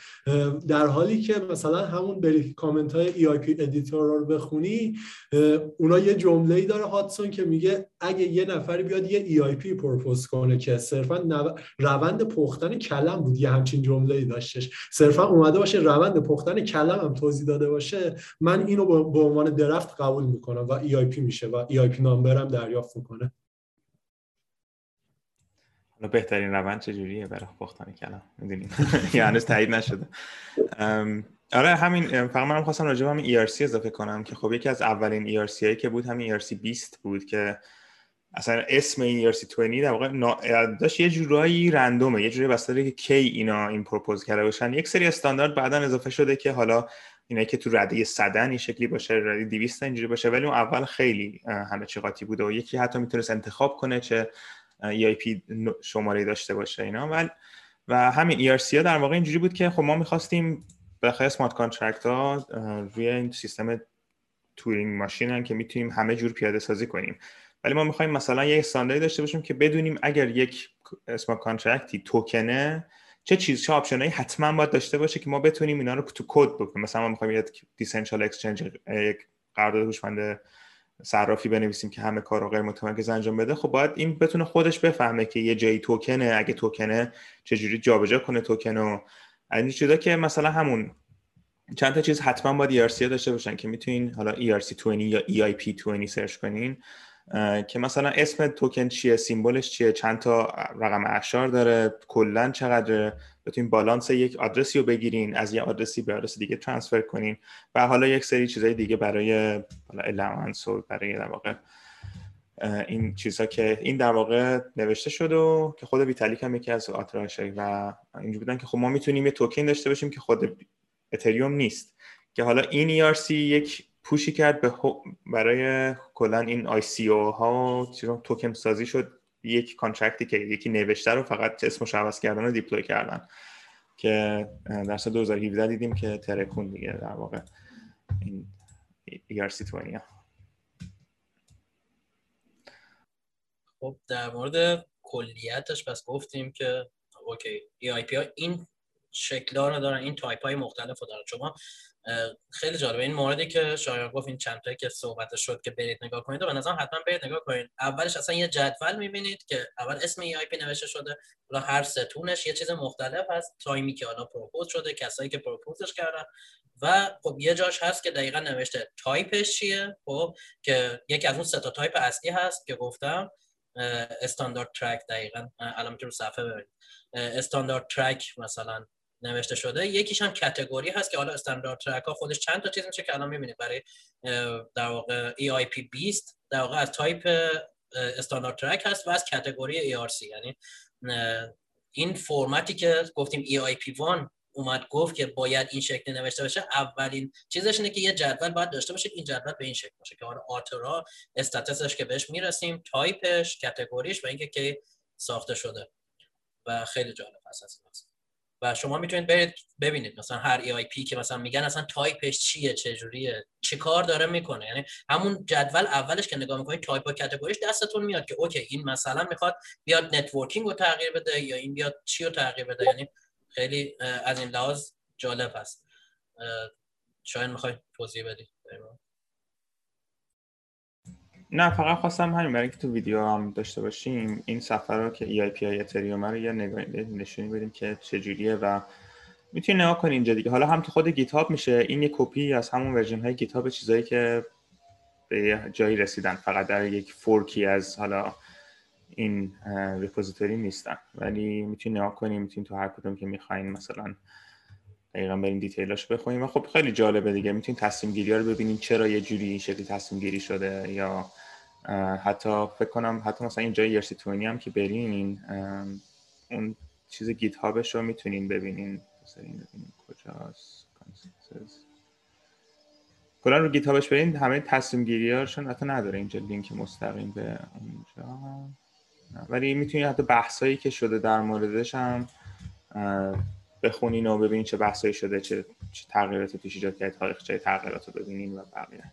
در حالی که مثلا همون بری کامنت های EIP editor رو بخونی اونا یه جمله ای داره هادسون که میگه اگه یه نفری بیاد یه EIP propose کنه که صرفا روند پختن کلم بود یه همچین جمله ای داشتش. صرفا اومده باشه روند پختن کلم هم توضیح داده باشه. من اینو به عنوان draft قبول می‌کنم و EIP میشه و EIP number هم دریافت می‌کنه. حالا بهترین روند چجوریه برای پختن کلم؟ می‌دونیم. یا هنوز تایید نشده. آره همین فقط من خواستم راجع به همین ERC اضافه کنم که خب یکی از اولین ERC هایی که بود همین ERC 20 بود که اصلا اسم این ERC 20 در واقع داشت یه جورایی random ه یه جوری بسته که کی اینا این propose کرده باشن. یک سری استاندارد بعدا اضافه شده که حالا اینایی که تو رده صدن این شکلی باشه رده 200 اینجوری باشه ولی اون اول خیلی همه چی قاطی بوده و یکی حتی می‌تونست انتخاب کنه چه EIP شماره داشته باشه اینا. ولی و همین ERC ها در واقع اینجوری بود که خب ما می‌خواستیم بالاخره smart contract ها روی این سیستم Turing machine که می‌تونیم همه جور پیاده سازی کنیم. ولی ما می‌خوایم مثلا یه استانداردی داشته باشیم که بدونیم اگر یک smart contract ی توکنه چه چیز چه option ایی حتما باید داشته باشه که ما بتونیم اینا رو تو کد بکنیم. مثلا ما می‌خوایم یک decentralized exchange یک قرارداد هوشمند صرافی بنویسیم که همه کار رو غیر متمرکز انجام بده. خب باید این بتونه خودش بفهمه که یه جایی توکنه اگه توکنه چجوری جابجا کنه توکن و این چیزا که مثلا همون چند تا چیز حتما باید ERC داشته باشن که می‌تونین حالا ERC20 یا EIP20 سرچ کنین. که مثلا اسم توکن چیه symbol ش چیه چند تا رقم اعشار داره کلا چقدر بتونین بالانس یک آدرسی رو بگیرین از یه آدرسی به آدرس دیگه ترانسفر کنین و حالا یک سری چیزهای دیگه برای حالا الامنس و برای در واقع این چیزها که این در واقع نوشته شد و که خود ویتالیک هم یکی از آتراشای و اینجوری بودن که خب ما می‌تونیم یه توکن داشته باشیم که خود اتریوم نیست. که حالا این ERC یک پوشی کرد به برای کلا این آی سی او ها توکن سازی شد. یک contract ی که یکی نوشته رو فقط اسمش عوض کردن و deploy کردن. که در سال 2017 دیدیم که ترکون دیگه در واقع این ERC20 خب در مورد کلیتش پس گفتیم که okay EIP ها این شکل‌ها رو دارن این تایپ های مختلف رو دارن. شما خیلی جالبه. این موردی که شایان گفت این چند که صحبت شد که برید نگاه کنید و به نظرم حتما برید نگاه کنید. اولش اصلا یه جدول می‌بینید که اول اسم EIP نوشته شده حالا هر ستونش یه چیز مختلف هست. time ی که حالا propose شده کسایی که propose ش کردن. و خب یه جاش هست که دقیقا نوشته تایپش چیه؟ خب که یکی از اون سه تا تایپ اصلی هست که گفتم. Standards Track دقیقا. الان رو صفحه ببینید. Standards Track مثلا. نوشته شده. یکیش هم category هست که حالا Standards Track ها خودش چند تا چیز میشه که الان می‌بینید برای در واقع EIP 20 در واقع از تایپ Standards Track هست و از category ERC یعنی این فرمتی که گفتیم EIP 1 اومد گفت که باید این شکلی نوشته بشه اولین چیزش اینه که یه جدول باید داشته باشه این جدول به این شکل باشه که حالا author status ش که بهش می‌رسیم type ش category ش و اینکه کی ساخته شده. و خیلی جالب. هست و شما می‌تونید برید ببینید مثلا هر EIP که مثلا میگن اصلا تایپش چیه چه جوریه چه کار داره می‌کنه. یعنی همون جدول اولش که نگاه می‌کنید تایپ و category ش دستتون میاد که okay این مثلا می‌خواد بیاد networking رو تغییر بده یا این بیاد چی رو تغییر بده. یعنی خیلی از این لحاظ جالب هست شاید می‌خوای توضیح بدی؟ نه فقط خواستم همین برای اینکه تو ویدیو هم داشته باشیم این سفر رو که EIP های اتریوم رو یه نشونی بدیم که چجوریه و می‌تونی نگاه کنی اینجا دیگه. حالا هم تو خود Git میشه این یه کپی از همون version های Git چیزایی که به جایی رسیدن فقط در یک fork ی از حالا این repository نیستن. ولی می‌تونی نگاه کنی می‌تونی تو هر کدوم که می‌خواین مثلا دقیقا بریم detail اش بخونیم. و خب خیلی جالبه دیگه. می‌تونید تصمیم گیری رو ببینید چرا یه جوری این شکلی تصمیم گیری شده یا حتی فکر کنم حتی مثلا اینجا یرسی تونی هم که برین اون چیز GitHub ش رو می‌تونین ببینین. ببینین کجاست. کلا رو گیت هابش برین همه تصمیم گیری هاشون حتی نداره اینجا لینک مستقیم به اونجا. ولی می‌تونید حتی بحثایی که شده در موردش هم بخونین و ببینین چه بحثایی شده چه, چه تغییراتی توش ایجاد کرد تاریخچه تغییرات رو ببینین و بقیه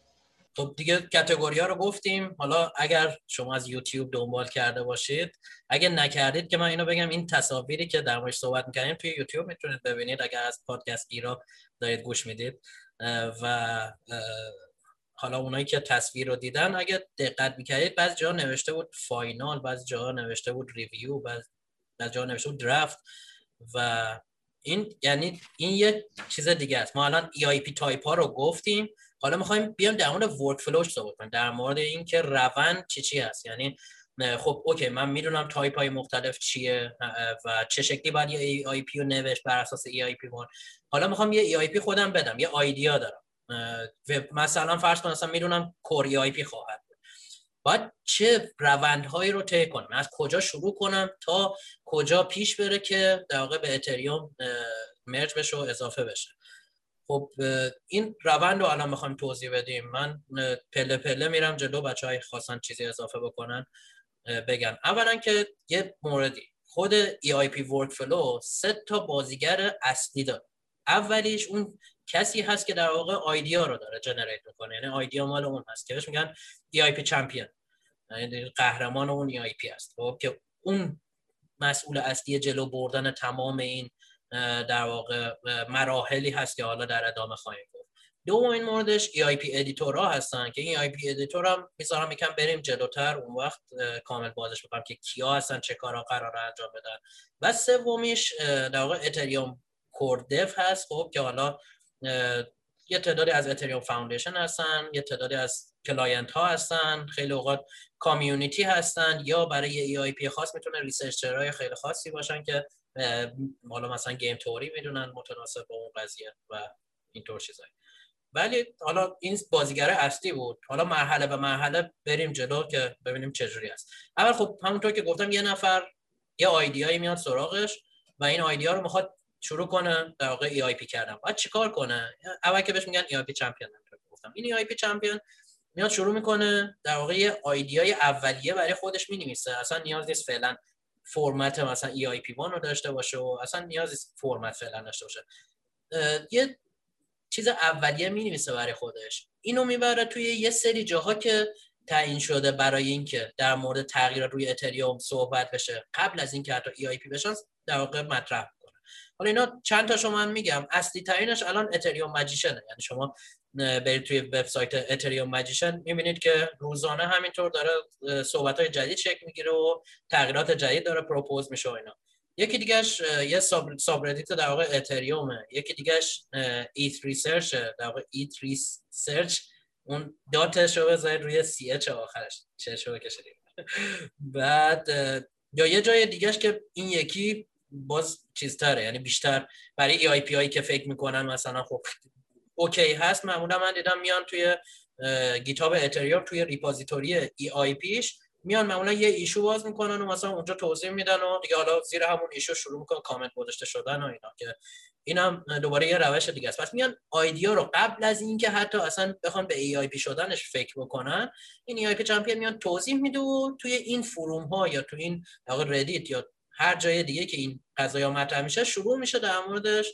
خب دیگه کتگوری ها رو گفتیم. حالا اگر شما از یوتیوب دنبال کرده باشید اگه نکردید که من اینو بگم این تصاویری که در موردش صحبت می‌کنیم توی یوتیوب می‌تونید ببینید. اگر از پادکست ایرا دارید گوش می‌دید. و حالا اونایی که تصویر رو دیدن اگه دقت می‌کردید بعضی جا نوشته بود final بعضی جا نوشته بود review بعضی جا نوشته بود draft. و این یعنی این یه چیز دیگه است. ما الان EIP type ها رو گفتیم. حالا می‌خوایم بیام در مورد workflow ش صحبت کنیم. در مورد اینکه روند چی چی هست یعنی خب okay من می‌دونم تایپ های مختلف چیه و چه شکلی باید یه EIP رو نوشت بر اساس EIP مون. حالا می‌خوام یه EIP خودم بدم. یه آیدیا دارم. مثلا فرض کنم مثلا می‌دونم کور EIP خواهد. باید چه روندهایی رو طی کنم؟ از کجا شروع کنم تا کجا پیش بره که در واقع به اتریوم مرج بشه و اضافه بشه؟ خب این روند رو الان می‌خوایم توضیح بدیم. من پله پله میرم جلو بچه های خواستن چیزی اضافه بکنن بگن. اولا که یه موردی. خود EIP Workflow سه تا بازیگر اصلی داره. اولیش اون کسی هست که در واقع idea رو داره generate می‌کنه. یعنی idea مال اون هست که بهش میگن EIP champion یعنی قهرمان اون EIP هست. خب که اون مسئول اصلی جلو بردن تمام این در واقع مراحلی هست که حالا در ادامه خواهیم گفت. دومین موردش EIP editor ها هستن که این EIP editor هم می‌ذارم یکم بریم جلوتر. اون وقت کامل بازش بکنم که کیا هستن چه کارا قرار انجام بدن. و سومیش در واقع اتریوم core dev هست. خب که حالا یه تعدادی از اتریوم foundation هستن یه تعدادی از client ها هستن خیلی اوقات community هستن یا برای یه EIP خاص می‌تونه researcher های خیلی خاصی باشن که حالا مثلا game theory می‌دونن متناسب با اون قضیه و اینطور چیزایی. ولی حالا این بازیگر اصلی بود. حالا مرحله به مرحله بریم جلو که ببینیم چجوری است. اول خب همونطور که گفتم یه نفر یه idea یی میاد سراغش و این idea رو می‌خواد شروع کنه در واقع EIP کردن. بعد چیکار کنه؟ اول که بهش میگن EIP champion گفتم. این EIP champion میاد شروع می‌کنه در واقع یه idea ی اولیه برای خودش می‌نویسه. اصلا نیاز نیست فعلا فرمت مثلا EIP رو داشته باشه و اصلا نیاز نیست فرمت فعلا داشته باشه. یه چیز اولیه می‌نویسه برای خودش. اینو می‌بره توی یه سری جاها که تعیین شده برای اینکه در مورد تغییرات روی اتریوم صحبت بشه. قبل از اینکه حتی EIP بشن در واقع مطرح. حالا اینا چند تاشو من میگم. اصلی ترینش الان Ethereum Magicians ه یعنی شما برید توی وبسایت Ethereum Magicians می‌بینید که روزانه همینطور داره صحبت های جدید شکل می‌گیره و تغییرات جدید داره propose میشه و اینا. یکی دیگهش یه subreddit در واقع اتریومه یکی دیگهش ethresearch در واقع ethresearch اون dot ش رو بذارید روی ch آخرش. چه شو بعد یا یه جای دیگهش که این یکی باز چیزتره یعنی بیشتر برای EIP هایی که فکر می‌کنن مثلا خب okay هست. معمولا من دیدم میان توی GitHub اتریوم توی repository EIP ش میان معمولا یه issue باز می‌کنن و مثلا اونجا توضیح میدن و دیگه حالا زیر همون issue شروع می‌کنن کامنت گذاشته شدن و اینا که اینم دوباره یه روش دیگه است. پس میان idea رو قبل از اینکه حتی اصلا بخوان به EIP شدنش فکر بکنن این EIP champion میان توضیح میده توی این forum ها یا توی این Reddit یا هر جای دیگه که این قضايا مطرح میشه شروع میشه در موردش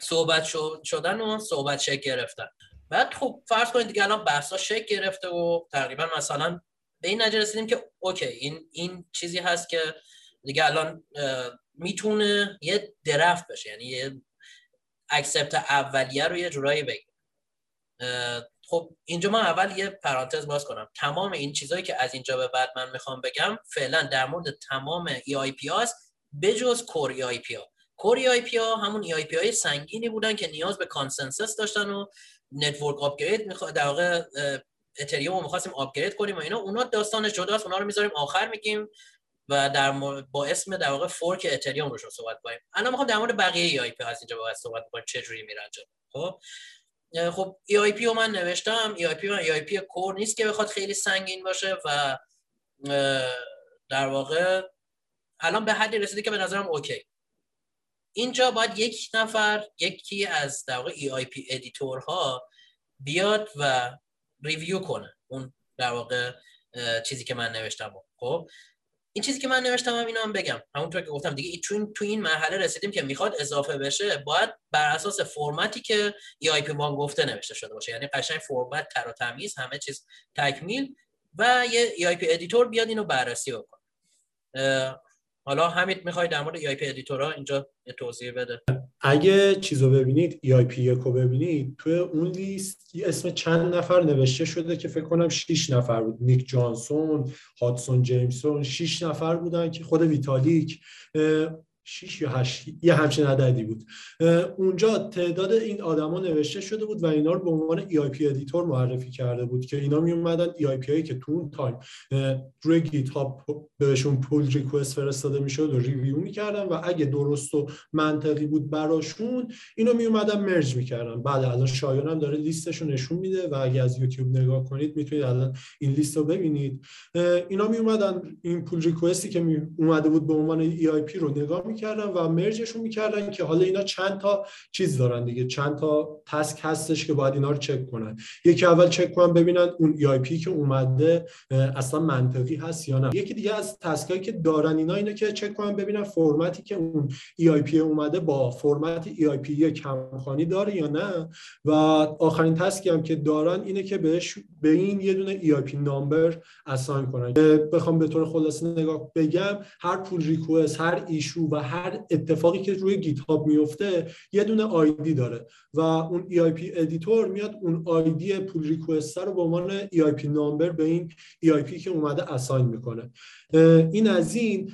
صحبت شدن و صحبت شکل گرفتن. بعد خب فرض کنید دیگه الان بحثا شکل گرفته و تقریبا مثلا به این نتیجه رسیدیم که okay این این چیزی هست که دیگه الان می‌تونه یه draft بشه یعنی یه accept اولیه رو یه جورایی بگیم خب اینجا من اول یه پرانتز باز کنم. تمام این چیزهایی که از اینجا به بعد من می‌خوام بگم فعلا در مورد تمام EIP هاست بجز core EIP ها. core EIP ها همون EIP های سنگینی بودن که نیاز به consensus داشتن و network upgrade می‌خواد در واقع اتریوم رو می‌خواستیم upgrade کنیم و اینا. اونا داستانش جداست اونا رو می‌ذاریم آخر میگیم و در با اسم در واقع fork اتریوم روشون صحبت کنیم. الان می‌خوام در مورد بقیه EIP از اینجا به صحبت کنیم چه جوری میرن خب؟ خب EIP رو من نوشتم. EIP من EIP core نیست که بخواد خیلی سنگین باشه و در واقع الان به حدی رسیده که به نظرم okay. اینجا باید یک نفر یکی از در واقع EIP editor ها بیاد و review کنه. اون در واقع چیزی که من نوشتم. خب؟ این چیزی که من نوشتم هم اینا هم بگم. همونطور که گفتم دیگه تو تو این مرحله رسیدیم که می‌خواد اضافه بشه باید بر اساس فرمتی که EIP گفته نوشته شده باشه. یعنی قشنگ فرمت تر و تمیز همه چیز تکمیل و یه EIP editor بیاد اینو بررسی بکنه. حالا همین می‌خوای در مورد EIP editor ها اینجا توضیح بده. اگه چیزو ببینید EIP یکو ببینید توی اون لیست اسم چند نفر نوشته شده که فکر کنم 6 نفر بود. نیک جانسون هاتسون جیمسون 6 نفر بودن که خود ویتالیک 6 یا 8 یه همچین عددی بود. اونجا تعداد این آدما نوشته شده بود و اینا رو به عنوان EIP editor معرفی کرده بود که اینا می اومدن EIP هایی که تو اون تایم روی GitHub بهشون pull request فرستاده می‌شد و review می‌کردن و اگه درست و منطقی بود براشون اینو می اومدن merge می‌کردن. بعد الان شایان هم داره لیستش رو نشون میده و اگه از یوتیوب نگاه کنید می‌تونید الان این لیست رو ببینید. اینا می اومدن این pull request ی که می اومده بود به عنوان EIP رو نگاه می‌کردن و merge شون می‌کردن که حالا اینا چند تا چیز دارن دیگه. چند تا task هستش که باید اینا رو چک کنن. یکی اول چک کنن ببینن اون EIP که اومده اصلا منطقی هست یا نه. یکی دیگه از task ایی که دارن اینا اینه که چک کنن ببینن فرمتی که اون EIP اومده با فرمت EIP همخوانی داره یا نه. و آخرین task ی هم که دارن اینه که بهش به این یه دونه EIP number assign کنن. بخوام به طور خلاصه نگاه بگم هر pull request هر issue و هر اتفاقی که روی GitHub میفته یه دونه ID داره و اون EIP editor میاد اون ID pull request رو به عنوان EIP number به این EIP که اومده assign می‌کنه. این از این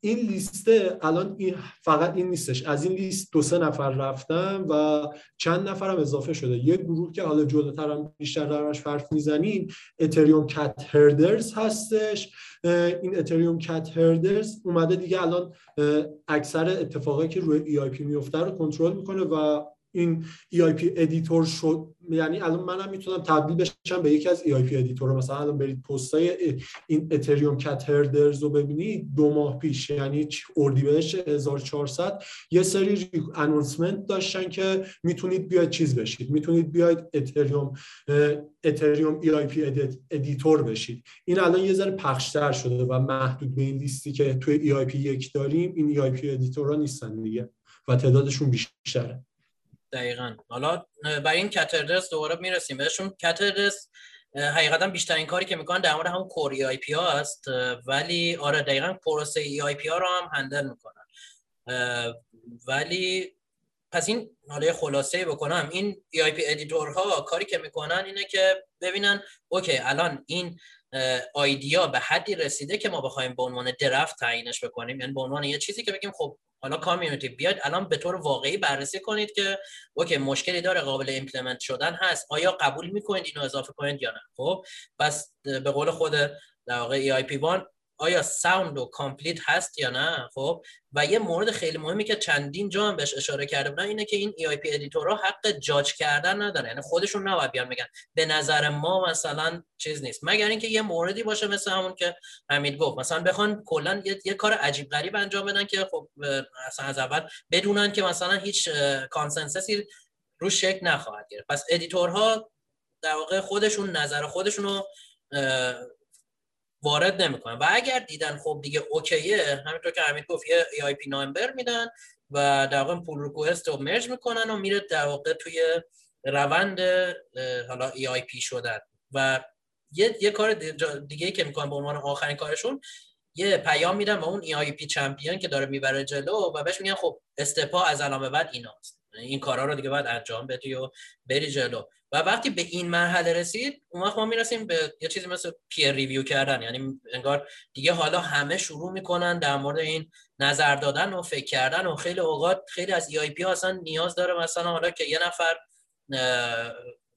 این لیسته الان این فقط این نیستش. از این لیست دو سه نفر رفتن و چند نفر هم اضافه شده. یه گروه که حالا جلوتر هم بیشتر درش حرف می‌زنیم اتریوم Cat Herders هستش. این اتریوم Cat Herders اومده دیگه الان اکثر اتفاقایی که روی EIP میفته رو کنترل می‌کنه و این EIP editor شد. یعنی الان منم می‌تونم تبدیل بشم به یکی از EIP editor مثلا الان برید پستای این اتریوم Cat Herders رو ببینید. دو ماه پیش یعنی اردیبهشت 1400 یه سری announcement داشتن که می‌تونید بیاید چیز بشید. می‌تونید بیاید اتریوم اتریوم EIP editor بشید. این الان یه ذره پخشتر شده و محدود به این لیستی که توی EIP یک داریم. این EIP editor ها نیستن دیگه و تعدادشون بیشتره. دقیقا. حالا برای این Cat Herders دوباره می‌رسیم بهشون. Cat Herders حقیقتا بیشترین کاری که می‌کنن در مورد همون core EIP ها هست ولی آره دقیقا پروسه EIP ها رو هم handle می‌کنن. ولی پس این حالا خلاصه بکنم. این EIP editor ها کاری که می‌کنن اینه که ببینن okay الان این idea به حدی رسیده که ما بخوایم به عنوان draft تعیینش بکنیم. یعنی به عنوان یه چیزی که بگیم خب حالا community بیاد الان به طور واقعی بررسی کنید که okay مشکلی داره قابل implement شدن هست. آیا قبول می‌کنید اینو اضافه کنید یا نه؟ خب پس به قول خود در واقع EIP آیا sound و complete هست یا نه؟ خب و یه مورد خیلی مهمی که چندین جا هم بهش اشاره کرده بودن اینه که این EIP editor ها حق جاج کردن نداره یعنی خودشون نباید بیان بگن. به نظر ما مثلا چیز نیست. مگر اینکه یه موردی باشه مثل همون که حمید گفت. مثلا بخوان کلا یه،, یه, کار عجیب غریب انجام بدن که خب اصلا از اول بدونن که مثلا هیچ consensus ی روش شکل نخواهد گرفت. پس editor ها در واقع خودشون نظر خودشونو وارد نمی‌کنن. و اگر دیدن خب دیگه okay ئه همینطور که حمید گفت یه EIP number میدن و در واقع pull request رو merge می‌کنن و میره در واقع توی روند حالا EIP شدن. و یه, یه کار دیگه که می‌کنن به عنوان آخرین کارشون یه پیام میدن به اون EIP champion که داره می‌بره جلو و بهش میگن خب step ا از الان به بعد ایناست. این کارا رو دیگه باید انجام بدی و بری جلو. و وقتی به این مرحله رسید اون وقت ما می‌رسیم به یه چیزی مثل peer review کردن. یعنی انگار دیگه حالا همه شروع می‌کنن در مورد این نظر دادن و فکر کردن و خیلی اوقات خیلی از EIP اصلا نیاز داره. مثلا حالا که یه نفر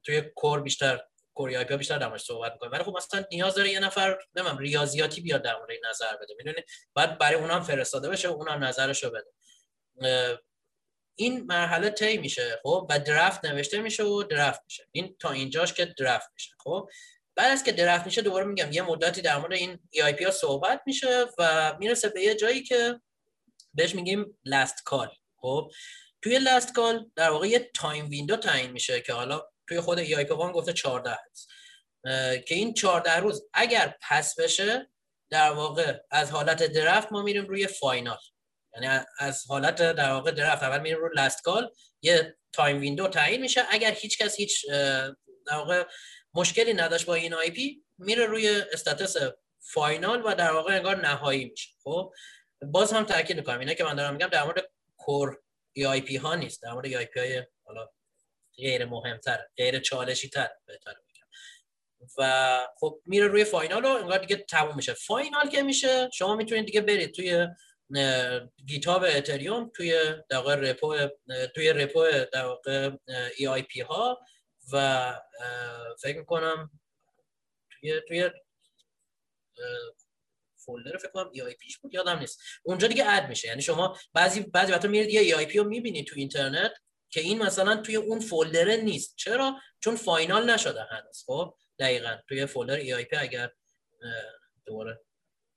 توی core بیشتر core EIP بیشتر در صحبت می‌کنه. ولی خب مثلا نیاز داره یه نفر نمی‌دونم ریاضیاتی بیاد در مورد نظر بده. می‌دونی؟ بعد برای اونم فرستاده بشه اونم نظرشو بده. این مرحله طی میشه خب؟ و draft نوشته میشه و draft میشه. این تا اینجاش که draft میشه خب؟ بعد از که draft میشه دوباره میگم یه مدتی در مورد این EIP ها صحبت میشه و می‌رسه به یه جایی که بهش میگیم last call خب؟ توی last call در واقع یه time window تعیین میشه که حالا توی خود EIP one گفته 14 هست که این 14 روز اگر pass بشه در واقع از حالت draft ما میریم روی final یعنی از حالت در واقع draft اول میریم روی last call یه time window تعیین میشه. اگر هیچ کس هیچ در واقع مشکلی نداشت با این EIP میره روی status final و در واقع انگار نهایی میشه. خب؟ باز هم تاکید می‌کنم. اینا که من دارم میگم در مورد core EIP ها نیست. در مورد EIP های حالا غیر مهمتر غیر چالشی تر بهتر میگم و خب میره روی final و انگار دیگه تموم میشه. final که میشه شما می‌تونید دیگه برید توی GitHub اتریوم توی در repo توی repo در واقع EIP ها و فکر می‌کنم توی توی folder فکر کنم EIPs بود یادم نیست. اونجا دیگه add میشه. یعنی شما بعضی بعضی وقتا میرید یه EIP رو می‌بینید تو اینترنت که این مثلا توی اون folder نیست. چرا؟ چون final نشده هنوز. خب دقیقا توی folder EIP اگر دوباره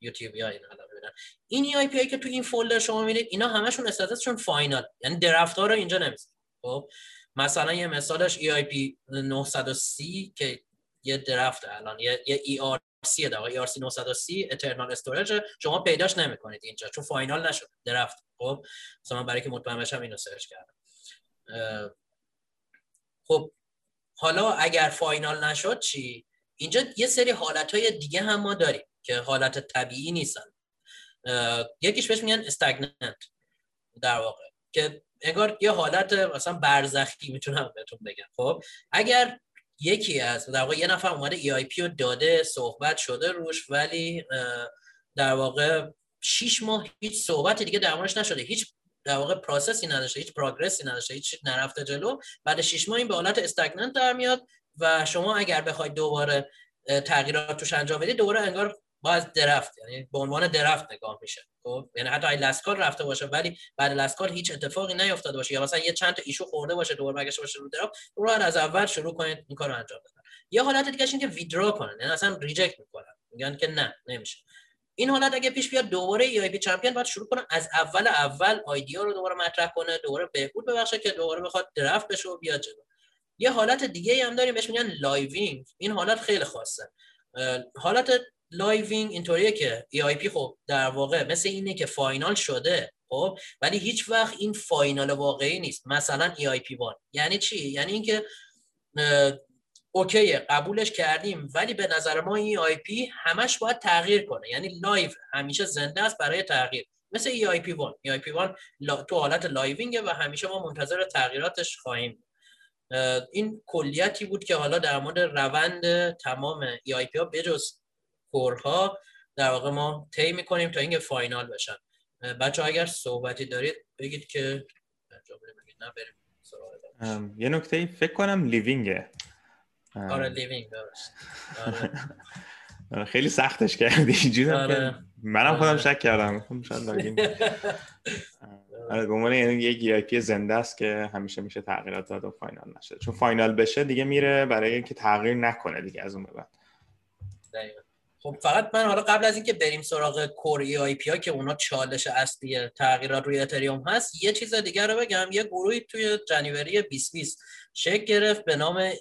یوتیوب یا این حالا ببینن این EIP که تو این folder شما می‌بینید اینا همشون status شون final یعنی draft ها رو اینجا نمی‌ذاره خب مثلا یه مثالش EIP 930 که یه draft الان یه ERC در واقع ERC 930 eternal storage شما پیداش نمی‌کنید اینجا چون final نشد draft. خب مثلا برای که مطمئن بشم اینو search کردم. خب حالا اگر final نشد چی؟ اینجا یه سری حالت های دیگه هم ما داریم که حالت طبیعی نیستن. یکیش بهش میگن stagnant در واقع که انگار یه حالت مثلا برزخی می‌تونم بهتون بگم. خب اگر یکی از در واقع یه نفر اومده EIP رو داده صحبت شده روش ولی در واقع شیش ماه هیچ صحبت دیگه در موردش نشده هیچ در واقع process ی نداشته هیچ progress ی نداشته هیچ نرفته جلو بعد شیش ماه این به حالت stagnant در میاد و شما اگر بخواید دوباره تغییرات توش انجام بدید دوباره انگار باز draft یعنی به عنوان draft نگاه میشه. خب؟ یعنی حتی اگه last call رفته باشه ولی بعد last call هیچ اتفاقی نیفتاده باشه. یا مثلا یه چند تا issue خورده باشه دوباره برگشته باشه رو draft رو از اول شروع کنید این کارو انجام بدن. یه حالت دیگه این که withdraw کنن یعنی اصلا reject می‌کنن. میگن که نه نمیشه. این حالت اگه پیش بیاد دوباره EIP champion باید شروع کنه از اول اول idea رو دوباره مطرح کنه دوباره بهبود ببخشه که دوباره بخواد draft بشه و بیاد جلو. یه حالت دیگه هم داریم بهش میگن living این حالت خیلی خاصه. حالت living اینطوریه که EIP خب در واقع مثل اینه که final شده خب؟ ولی هیچ وقت این final واقعی نیست. مثلا EIP one. یعنی چی؟ یعنی اینکه okay قبولش کردیم ولی به نظر ما این EIP همش باید تغییر کنه. یعنی live همیشه زنده است برای تغییر. مثل ای آی پی وان. ای آی پی وان تو حالت living ه و همیشه ما منتظر تغییراتش خواهیم این کلیتی بود که حالا در مورد روند تمام EIP ها بجز core ها در واقع ما طی می‌کنیم تا اینکه final بشن. بچه اگر صحبتی دارید بگید که یه نکته فکر کنم living ه. آره living درست. آره. خیلی سختش کردی. آره. منم خودم شک کردم. شاید آره به عنوان یعنی یه EIP زنده است که همیشه میشه تغییرات داد و final نشه. چون final بشه دیگه میره برای اینکه تغییر نکنه دیگه از اون به بعد. خب فقط من حالا قبل از اینکه بریم سراغ core EIP ها که اونا چالش اصلی تغییرات روی اتریوم هست یه چیز دیگر رو بگم. یه گروهی توی January 2020 شکل گرفت به نام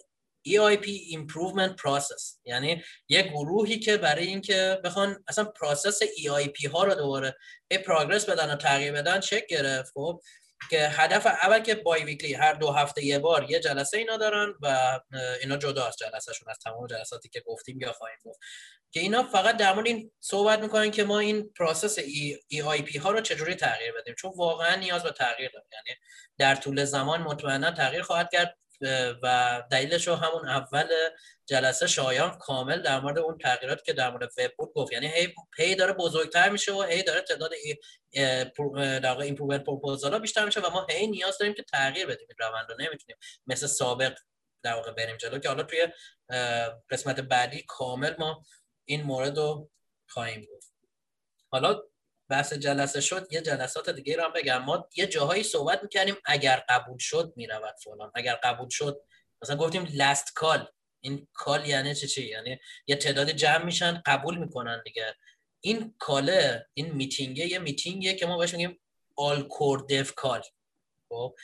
EIP Improvement Process یعنی یه گروهی که برای اینکه بخوان اصلا process EIP ها رو دوباره ای progress بدن و تغییر بدن شکل گرفت. خب که هدف اول که bi-weekly هر دو هفته یه بار یه جلسه اینا دارن و اینا جدا از جلسهشون از تمام جلساتی که گفتیم یا خواهیم گفت. که اینا فقط در مورد این صحبت می‌کنن که ما این process ای, EIP ها رو چجوری تغییر بدیم. چون واقعا نیاز به تغییر داره. یعنی در طول زمان مطمئنا تغییر خواهد کرد و دلیلش رو همون اول جلسه شایان کامل در مورد اون تغییرات که در مورد وب بود گفت. یعنی هی, هی داره بزرگتر میشه و هی داره تعداد در واقع improvement proposal بیشتر میشه و ما هی نیاز داریم که تغییر بدیم این روند رو. نمی‌تونیم مثل سابق در واقع بریم جلو که حالا توی قسمت بعدی کامل ما این مورد رو خواهیم گفت حالا بحث جلسه شد یه جلسات دیگه رو هم بگم. ما یه جاهایی صحبت می‌کردیم اگر قبول شد می‌رود فلان اگر قبول شد مثلا گفتیم last call این call یعنی چه چی؟ یعنی یه تعداد جمع میشن قبول می‌کنن دیگه. این call ه این میتینگه یه میتینگه که ما بهش میگیم All Core Dev Call. خب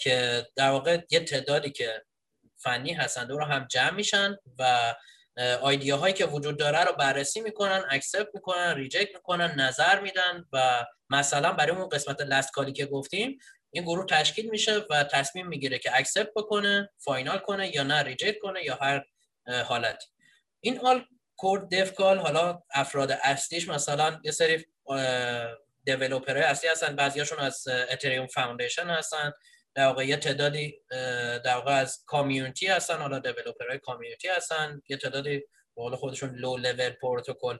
که در واقع یه تعدادی که فنی هستن رو هم جمع میشن و idea هایی که وجود داره رو بررسی می‌کنن accept می‌کنن reject می‌کنن نظر میدن و مثلا برای اون قسمت last call ی که گفتیم این گروه تشکیل میشه و تصمیم می‌گیره که accept بکنه final کنه یا نه reject کنه یا هر حالتی. این All Core Dev Call حالا افراد اصلیش مثلا یه سری developer های اصلی هستن بعضیاشون از Ethereum Foundation هستن در واقع یه تعدادی در واقع از community هستن حالا developer های community هستن یه تعدادی به خودشون low level protocol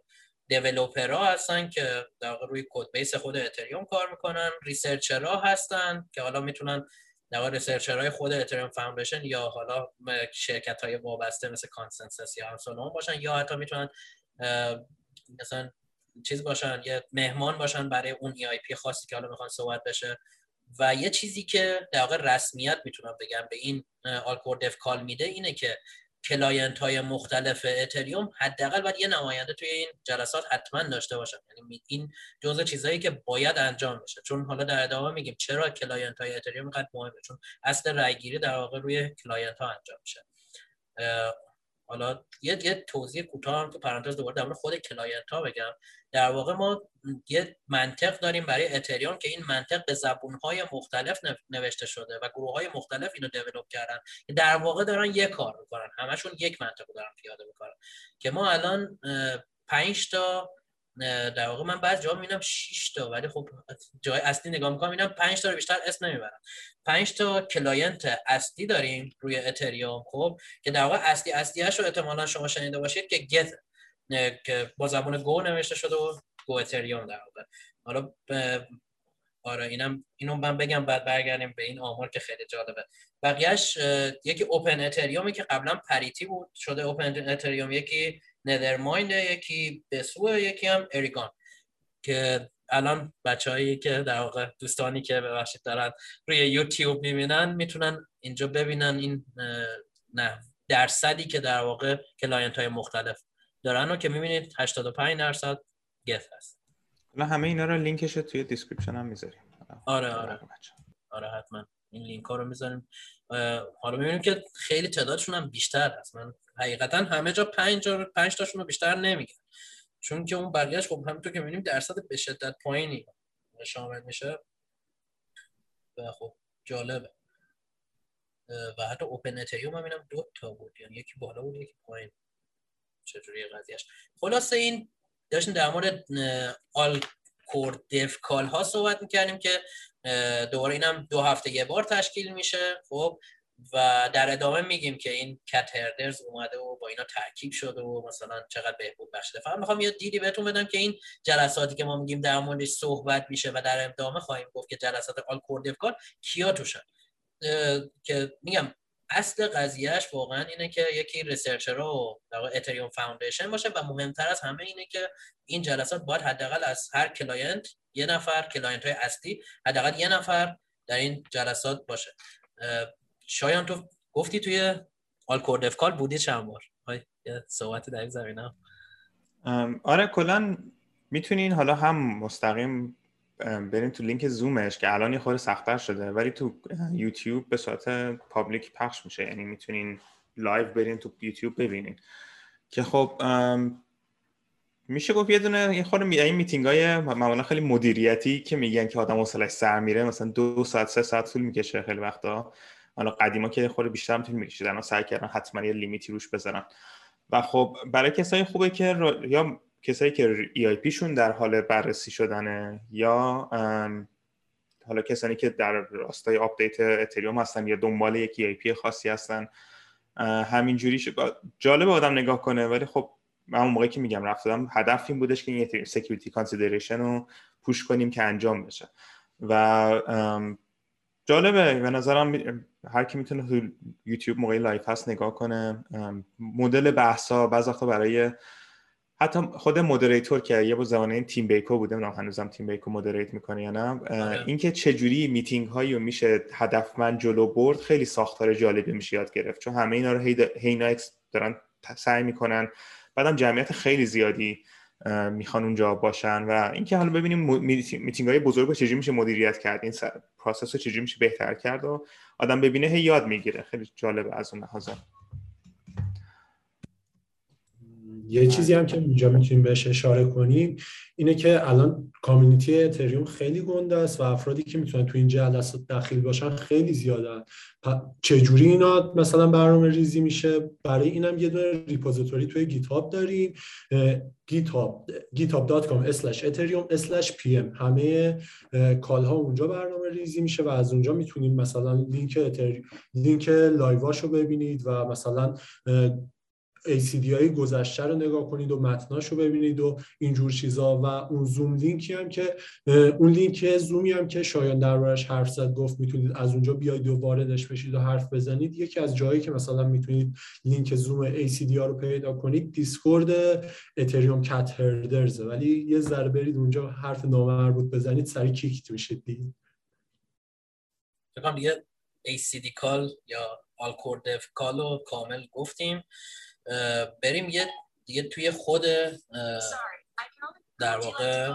developer ها هستن که در روی code base خود اتریوم کار می‌کنن researcher ها هستن که حالا می‌تونن در researcher های خود Ethereum Foundation یا حالا شرکت های وابسته مثل ConsenSys یا همسونون باشن یا حتی می‌تونن مثلا چیز باشن یه مهمان باشن برای اون EIP خاصی که حالا می‌خوان صحبت بشه. و یه چیزی که در واقع رسمیت می‌تونم بگم به این All Core Dev Call میده اینه که client های مختلف اتریوم حداقل باید یه نماینده توی این جلسات حتما داشته باشن. یعنی این جزء چیزایی که باید انجام بشه. چون حالا در ادامه میگیم چرا client های اتریوم اینقدر مهمه؟ چون اصل رایگیری در واقع روی client ها انجام میشه. حالا یه یه توضیح کوتاه هم تو پرانتز دوباره در خود client ها بگم. در واقع ما یه منطق داریم برای اتریوم که این منطق به زبون های مختلف نوشته شده و گروه های مختلف اینو develop کردن. در واقع دارن یک کار می‌کنن. همشون یک منطق رو دارن پیاده می‌کنن. که ما الان 5 تا در واقع من بعض جا می‌بینم 6 تا ولی خب جای اصلی نگاه می‌کنم می‌بینم 5 تا رو بیشتر اسم نمی‌برم. 5 تا client اصلی داریم روی اتریوم خب؟ که در واقع اصلی اصلیش رو احتمالا شما شنیده باشید که Geth که با زبان Go نوشته شده و Go Ethereum در واقع. حالا آره اینم اینو من بگم بعد برگردیم به این آمار که خیلی جالبه. بقیهش یکی OpenEthereum ی که قبلا Parity بود شده OpenEthereum یکی Nethermind یکی Besu یکی هم Erigon که الان بچههایی که در واقع دوستانی که ببخشید دارن روی یوتیوب می‌بینن می‌تونن اینجا ببینن این نه درصدی که در واقع client های مختلف دارن و که می‌بینید 85 درصد Geth هست. همه اینا رو لینکش توی description هم می‌ذاریم. آره آره. آره حتما. این لینک ها رو می‌ذاریم. حالا می‌بینیم که خیلی تعدادشون هم بیشتر هست. من حقیقتا همه جا پنج, پنج تاشون رو بیشتر نمیگن چون که اون بقیهش خب همینطور که می‌بینیم درصد به شدت پایینی شامل میشه. و خب جالبه. و حتی اوپن اتریوم هم اینم دو تا بود. یعنی یکی بالا بود یکی پایین. چجوری قضیهش خلاصه این داشتیم در مورد All Core Dev Call ها صحبت می‌کردیم که دوباره اینم دو هفته یه بار تشکیل میشه خب؟ و در ادامه میگیم که این Cat Herders اومده و با اینا ترکیب شده و مثلا چقدر بهبود بخشیده. فقط می‌خوام یه دیدی بهتون بدم که این جلساتی که ما میگیم در موردش صحبت میشه و در ادامه خواهیم گفت که جلسات All Core کیا توشن؟ که میگم اصل قضیهش واقعا اینه که یکی researcher و اتریوم Foundation باشه و مهمتر از همه اینه که این جلسات باید حداقل از هر client یه نفر client های اصلی حداقل یه نفر در این جلسات باشه. شایان تو گفتی توی AllCoreDevs call بودی چند بار؟ یه صحبت در این زمینه. آره کلا می‌تونین حالا هم مستقیم برین تو لینک زومش که الان یه خورده سختتر شده ولی تو یوتیوب به صورت public پخش میشه. یعنی می‌تونین live برین تو یوتیوب ببینین. که خب میشه گفت یه دونه یه خورده این میتینگ های معمولا خیلی مدیریتی که میگن که آدم حوصلش سر میره مثلا دو ساعت سه ساعت طول می‌کشه خیلی وقتا. حالا قدیما که خورده بیشتر می‌تونی می‌کشید الان سعی کردن حتما یه limit ی روش بذارن. و خب برای کسای خوبه که یا کسایی که EIP شون در حال بررسی شدنه یا حالا کسانی که در راستای آپدیت اتریوم هستن یا دنبال یک EIP خاصی هستن همینجوری جالب آدم نگاه کنه ولی خب من اون موقعی که میگم رفتم هدف این بودش که این security consideration رو push کنیم که انجام بشه. و جالبه به نظرم هر کی می‌تونه تو یوتیوب موقعی live هست نگاه کنه. مدل بحثا بعض وقتا برای حتی خود moderator که یه با زمانه این تیم بیکو بوده من هنوزم تیم بیکو moderate می‌کنه یا نه آره. اینکه چجوری میتینگ هایی رو میشه هدفمند جلو برد خیلی ساختار جالبی میشه یاد گرفت. چون همه اینا رو هی دارن سعی می‌کنن. بعدم جمعیت خیلی زیادی می‌خوان اونجا باشن و اینکه حالا ببینیم میتینگ های بزرگ رو چجوری میشه مدیریت کرد این process رو چجوری میشه بهتر کرد و آدم ببینه هی یاد می‌گیره. خیلی جالبه از اون لحاظه یه چیزی هم که اینجا می‌تونیم بهش اشاره کنیم اینه که الان community اتریوم خیلی گنده است و افرادی که می‌تونن تو این جلسات داخل باشن خیلی زیادن. چجوری اینا مثلا برنامه ریزی میشه؟ برای اینم یه دونه repository توی گیت هاب داریم گیتاب github.com ethereum pm همه call ها اونجا برنامه ریزی میشه و از اونجا می‌تونید مثلا لینک لینک live اشو ببینید و مثلا ACD های گذشته رو نگاه کنید و متناش رو ببینید و اینجور چیزا و اون زوم لینکی هم که اون لینک زومی هم که شایان دربارش حرف زد گفت می‌تونید از اونجا بیاید و واردش بشید و حرف بزنید. یکی از جایی که مثلا می‌تونید لینک زوم ACD ها رو پیدا کنید دیسکورد Ethereum Cat Herders ولی یه ذره برید اونجا حرف نامربوط بزنید سریع kicked میشید دیگه. دیگه ACD call یا AllCoreDevs call رو کامل گفتیم. بریم یه دیگه توی خود در واقع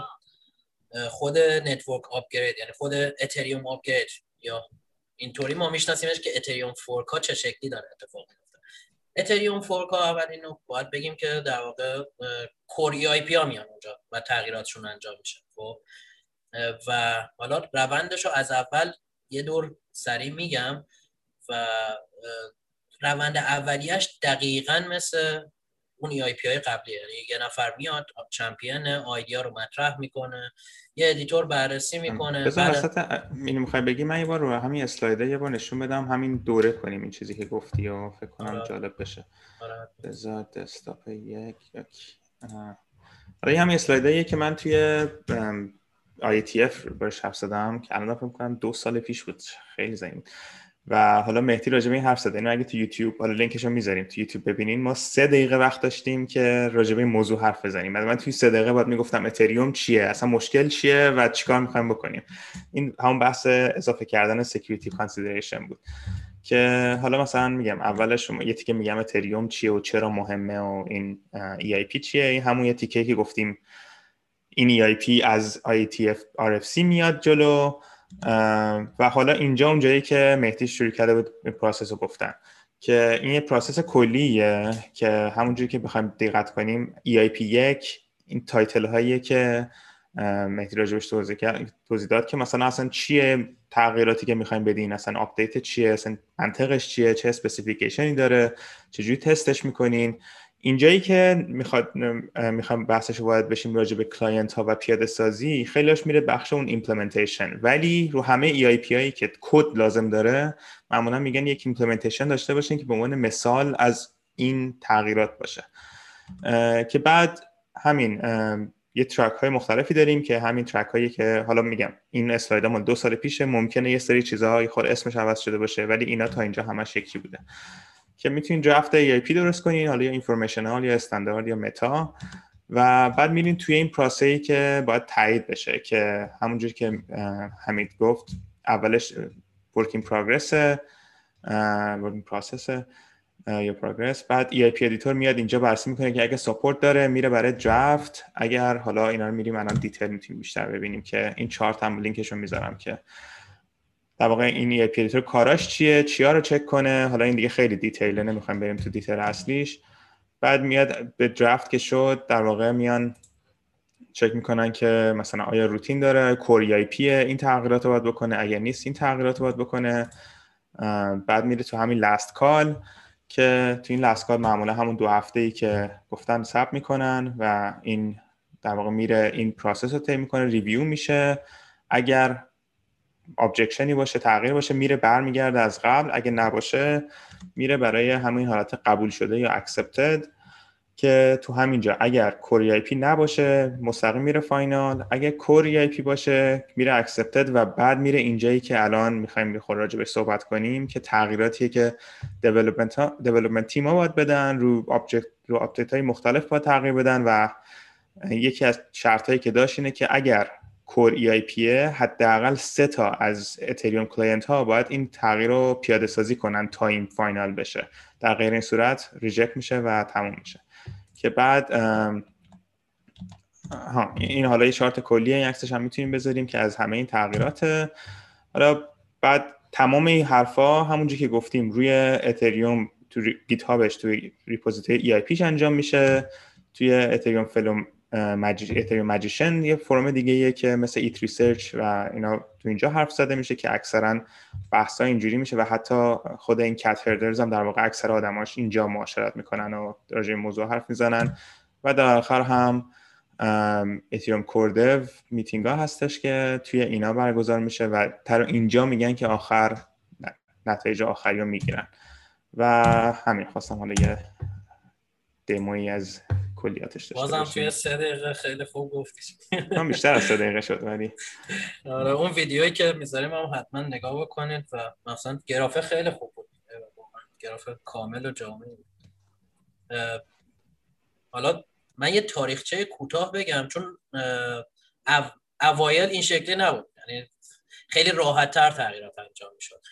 خود network upgrade یعنی خود اتریوم upgrade یا اینطوری ما میشناسیمش که اتریوم fork ا چه شکلی داره اتفاق میفته اتریوم fork ا اول رو باید بگیم که در واقع Core EIP ها میان اونجا و تغییراتشون انجام میشه خب؟ و حالا روندش رو از اول یه دور سریع میگم و روند اولیش دقیقا مثل اون EIP های قبلی یعنی یه نفر میاد champion idea رو مطرح می‌کنه یه editor بررسی می‌کنه بذار وسط اینو می‌خوای بگی؟ من یه بار رو همین اسلایده یه بار نشون بدم همین دوره کنیم این چیزی که گفتی و فکر کنم آره. جالب بشه. آره. بذار دسکتاپ یک یک آره همین اسلایده که من توی اف باش حرف زدم که الان فکر کنم دو سال پیش بود. خیلی زنگ و حالا مهدی راجبه این حرف زده اینو اگه تو یوتیوب حالا لینکش رو می‌ذاریم. تو یوتیوب ببینین. ما سه دقیقه وقت داشتیم که راجبه این موضوع حرف بزنیم. من توی سه دقیقه باید می‌گفتم اتریوم چیه؟ اصلا مشکل چیه و چیکار می‌خوایم بکنیم؟ این همون بحث اضافه کردن security consideration بود. که حالا مثلا میگم اولش شما یه تیکه میگم اتریوم چیه و چرا مهمه و این EIP چیه؟ این همون یه تیکه که گفتیم این EIP از IETF RFC میاد جلو. و حالا اینجا اونجایی که مهدی شروع کرده بود پروسس رو گفتن که این یه process کلیه که همونجوری که بخوایم دقت کنیم EIP یک این title هاییه که مهدی راجبش توضیح داد که مثلا اصلا چیه تغییراتی که می‌خوایم بدین؟ اصلا آپدیت چیه؟ اصلا منطقش چیه؟ چه specification ی داره؟ چجوری تستش می‌کنین؟ اینجایی که می‌خواد می‌خوام بحثش باید بشیم راجع به client ها و پیاده سازی خیلیش میره بخش اون implementation ولی رو همه EIP هایی که کد لازم داره معمولا میگن یک implementation داشته باشین که به عنوان مثال از این تغییرات باشه. که بعد همین یه ترک های مختلفی داریم که همین ترک هایی که حالا میگم این اسلاید دو سال پیشه ممکنه یه سری چیزهای خود اسمش عوض شده باشه ولی اینا تا اینجا همش یکی بوده. که می‌تونید درفت پی درست کنین حالا یا اینفورمیشنال یا استاندارد یا متا و بعد میرین توی این پروسه‌ای که باید تایید بشه که همونجوری که حمید گفت اولش work in progress work in process یا progress بعد EIP editor میاد اینجا بررسی می‌کنه که اگه support داره میره برای draft اگر حالا اینا رو میریم الان detail می‌تونیم بیشتر ببینیم که این چارت هم لینکش رو می‌ذارم که در واقع این EIP کاراش چیه؟ چیا رو چک کنه؟ حالا این دیگه خیلی detail ه نمی‌خوایم بریم تو detail اصلیش. بعد میاد به draft که شد در واقع میان چک می‌کنن که مثلا آیا روتین داره Core EIP این تغییرات رو باید بکنه اگر نیست این تغییرات رو باید بکنه. بعد میره تو همین last call که تو این last call معمولا همون دو هفته ای که گفتن ثبت می‌کنن و این در واقع میره این process رو طی می‌کنه review میشه. اگر objection ی باشه تغییر باشه میره برمیگرده از قبل. اگه نباشه میره برای همین حالت قبول شده یا accepted که تو همینجا اگر core EIP نباشه مستقیم میره final. اگر core EIP باشه میره accepted و بعد میره اینجایی که الان می‌خوایم بخور راجع به صحبت کنیم که تغییراتی که development تیم ها باید بدن رو object رو update های مختلف باید تغییر بدن و یکی از شرط هایی که داشت اینه که اگر core EIP حداقل سه تا از اتریوم client ها باید این تغییر رو پیاده سازی کنن تا این final بشه. در غیر این صورت reject میشه و تموم میشه. که بعد ها این حالا یه چارت کلیه این عکسش هم می‌تونیم بذاریم که از همه این تغییرات. حالا بعد تمام این حرفا همونجوری که گفتیم روی اتریوم تو GitHub ش تو repository EIP ش انجام میشه. توی اتریوم forum Ethereum Magicians یه فرم دیگه ایه که مثل ETH Research و اینا تو اینجا حرف زده میشه که اکثرا بحث اینجوری میشه و حتی خود این Cat Herders هم در واقع اکثر آدماش اینجا معاشرت می‌کنن و راجع موضوع حرف می‌زنن. و در آخر هم اتریوم کوردو میتینگ ها هستش که توی اینا برگزار میشه و تر اینجا میگن که آخر نتایج آخری رو می‌گیرن. و همین خواستم حالا یه دموی از کلیاتش داشته بازم توی سه دقیقه خیلی خوب گفتی من بیشتر از سه دقیقه شد ولی. آره اون ویدیویی که می‌ذاریم هم حتما نگاه بکنید و مثلا گرافه خیلی خوب بود. گرافه کامل و جامع حالا من یه تاریخچه کوتاه بگم چون اوایل این شکلی نبود. یعنی خیلی راحت تر تغییرات انجام می‌شد.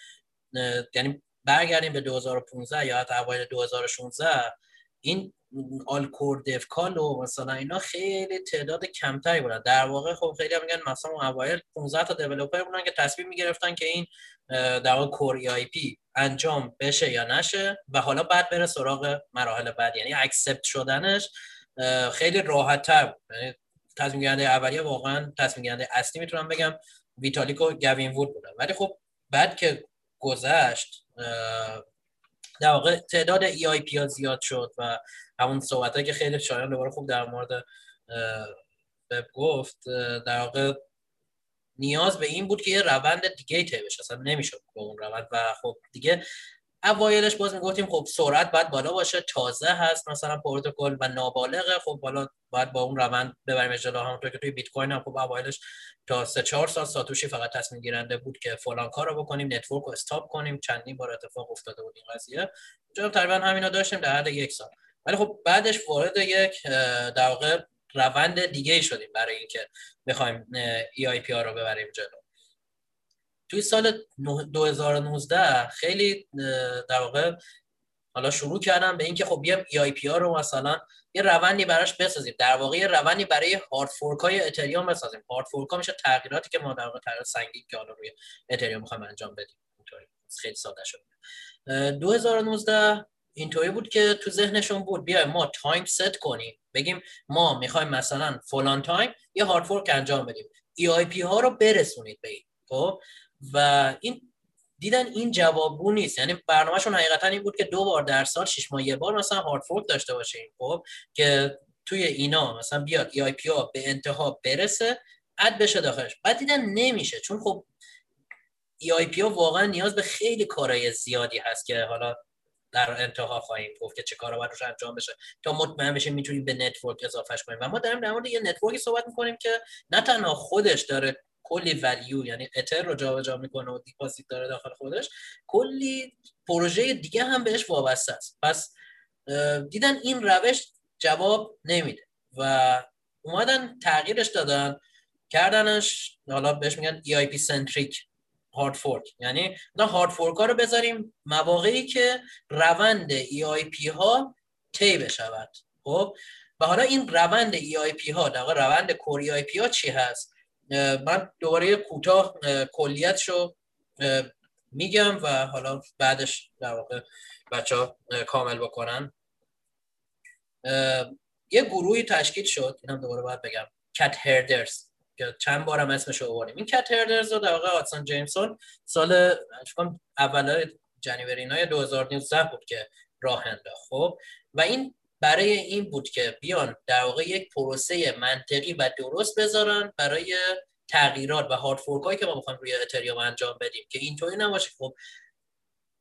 یعنی برگردیم به 2015 یا حتی اوایل 2016 این All Core Dev call و مثلا اینا خیلی تعداد کمتری بودن. در واقع خب خیلی هم میگن مثلا اوایل 15 تا developer بودن که تصمیم می‌گرفتن که این در واقع core EIP انجام بشه یا نشه و حالا بعد بره سراغ مراحل بعد. یعنی accept شدنش خیلی راحت تر یعنی تصمیم گیرنده اولیه واقعا تصمیم گیرنده اصلی می‌تونم بگم ویتالیک و گوین وود بودن ولی خب بعد که گذشت در واقع تعداد EIP ها زیاد شد و همون صحبت که خیلی شایان دوباره خوب در مورد وب گفت در واقع نیاز به این بود که یه روند دیگه طی بشه. اصلا نمی‌شد با اون روند و خب دیگه اوایلش باز می‌گفتیم خب سرعت باید بالا باشه تازه هست مثلا پروتکل و نابالغه. خب بالا باید با اون روند ببریم جلو همونطور که توی بیت کوین هم خب اوایلش تا سه چهار سال ساتوشی فقط تصمیم گیرنده بود که فلان کار رو بکنیم network رو stop کنیم. چندین بار اتفاق افتاده بود این قضیه. اونجا تقریبا همینا داشتیم در حد یک سال. ولی خب بعدش وارد یک در واقع روند دیگه شدیم برای اینکه بخوایم EIP رو ببریم جلو. توی سال 2019 خیلی در واقع حالا شروع کردم به اینکه خب بیام EIP رو مثلا یه روندی براش بسازیم. در واقع یه روندی برای hard fork های اتریوم بسازیم. hard fork ها میشه تغییراتی که ما در واقع تغییر سنگین که حالا روی اتریوم می‌خوایم انجام بدیم. خیلی ساده شد. 2019 اینطوری بود که تو ذهنشون بود بیایم ما time set کنیم. بگیم ما می‌خوایم مثلا فلان time یه hard fork انجام بدیم. EIP ها رو برسونید به این. خب؟ و این دیدن این جوابگو نیست. یعنی برنامهشون حقیقتا این بود که دو بار در سال شش ماه یه بار مثلا hard fork داشته باشیم خب که توی اینا مثلا بیاد EIP ها به انتها برسه add بشه داخلش. بعد دیدن نمیشه. چون خب EIP ها واقعا نیاز به خیلی کارهای زیادی هست که حالا در انتها خواهیم گفت که چه کارا باید روش انجام بشه. تا مطمئن بشیم می‌تونیم به network اضافهش کنیم. و ما داریم در مورد یه network ی صحبت می‌کنیم که نه تنها خودش داره کلی value یعنی اتر رو جابجا می‌کنه و deposit داره داخل خودش کلی پروژه دیگه هم بهش وابسته است. پس دیدن این روش جواب نمیده و اومدن تغییرش دادن کردنش حالا بهش میگن EIP centric هارد فورک یعنی نه هارد فورک ها رو بذاریم مواقعی که روند EIP ها طی بشود. خب؟ و حالا این روند EIP ها در روند کور EIP ها چی هست؟ من دوباره کوتاه کلیتشو میگم و حالا بعدش در واقع بچه ها کامل بکنن. یه گروهی تشکیل شد اینم دوباره باید بگم کت هردرز که چند بارم اسمش رو آوردیم. این کت هردرز رو در واقع آتسون جیمسون سال اول جنوری 2019 بود که راه انداخت خب. و این برای این بود که بیان در واقع یک پروسه منطقی و درست بذارن برای تغییرات و هارد هایی که ما بخوایم روی اتریوم انجام بدیم که اینطوری نباشه. خب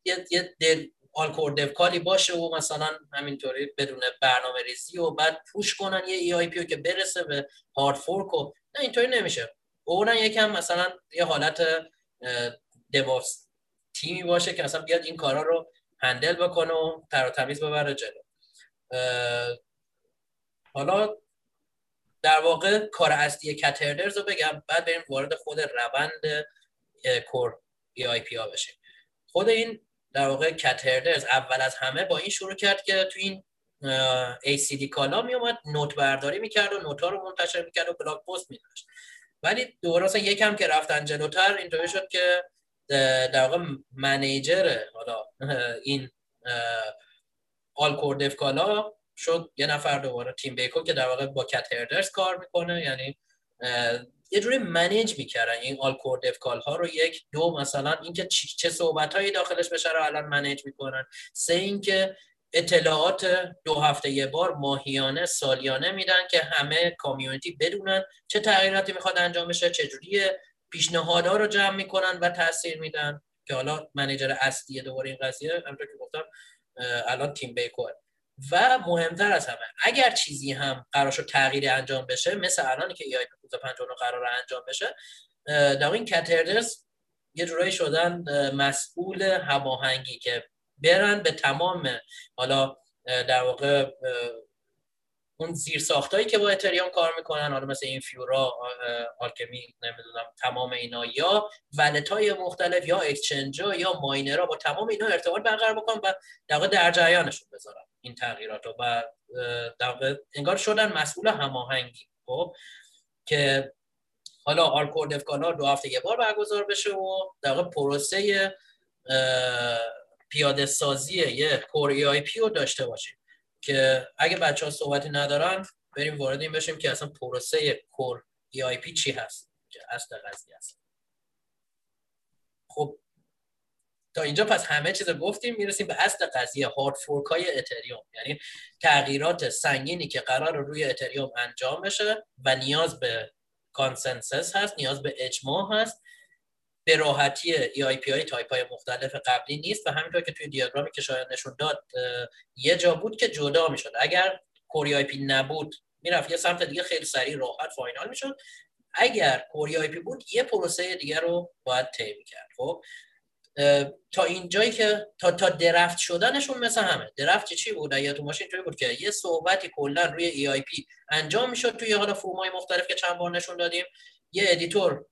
یه یه دل All Core باشه و مثلا همینطوری بدون برنامه ریزی و بعد push کنن یه EIP که برسه به hard fork و نه اینطوری نمیشه. اونن یکم مثلا یه حالت DevOps تیمی باشه که مثلا بیاد این کارا رو handle بکنه و تر تمیز ببره جلو. حالا در واقع کار اصلی Cat Herders رو بگم بعد بریم وارد خود روند core EIP ها بشیم. خود این در واقع Cat Herders اول از همه با این شروع کرد که تو این ACD call ا می اومد note برداری می‌کرد و note ها رو منتشر می‌کرد و blog post میداشت ولی دوباره یکم که رفتن جلوتر اینطوری شد که در واقع manager حالا این All Core call ا شد یه نفر دوباره تیم بیکو که در واقع با Cat Herders کار می‌کنه یعنی یه جوری manage می‌کردن این All Core Dev call ها رو یک دو مثلا اینکه چه صحبت هایی داخلش بشه رو الان manage می‌کنن. سه اینکه اطلاعات دو هفته یه بار ماهیانه سالیانه میدن که همه community بدونن چه تغییراتی می‌خواد انجام بشه چجوری پیشنهادها رو جمع می‌کنن و تاثیر میدن. که حالا منیجر اصلی دوباره این قضیه همونطور که گفتم الان تیم بیکو و مهمتر از همه اگر چیزی هم قرار شد تغییری انجام بشه مثل الان که ای آی پی قرار انجام بشه در این کتردرز یه جورایی شدن مسئول هماهنگی که برن به تمام حالا در واقع اون زیر ساختایی که با اتریوم کار می‌کنن حالا مثل این فیورا Alchemy نمی‌دونم تمام اینا یا wallet های مختلف یا exchange یا miner ها با تمام اینا ارتباط برقرار بکنن و در در جریانشون بذارن این تغییرات رو. و در انگار شدن مسئول هماهنگی خب که حالا All Core Dev call ا دو هفته یه بار برگزار بشه و در پروسه پیاده سازی یه core EIP رو داشته باشیم. که اگه بچه ها صحبتی ندارن بریم وارد این بشیم که اصلا پروسه Core EIP چی هست؟ که اصل قضیه هست خب تا اینجا پس همه چیز گفتیم می‌رسیم به اصل قضیه hard fork های اتریوم یعنی تغییرات سنگینی که قرار روی اتریوم انجام بشه و نیاز به consensus هست نیاز به اجماع هست به راحتی EIP های تایپ های مختلف قبلی نیست و همینطور که توی دیاگرامی که شایان نشون داد یه جا بود که جدا می‌شد. اگر Core EIP نبود می‌رفت یه سمت دیگه خیلی سریع راحت final می‌شد. اگر Core EIP بود یه پروسه دیگه رو باید طی می‌کرد. خب تا اینجایی که تا تا draft شدنشون مثل همه. draft چی بود؟ یا تو ماشین توی بود که یه صحبتی کلا روی EIP انجام می‌شد توی حالا فرمای مختلف که چند بار نشون دادیم. یه editor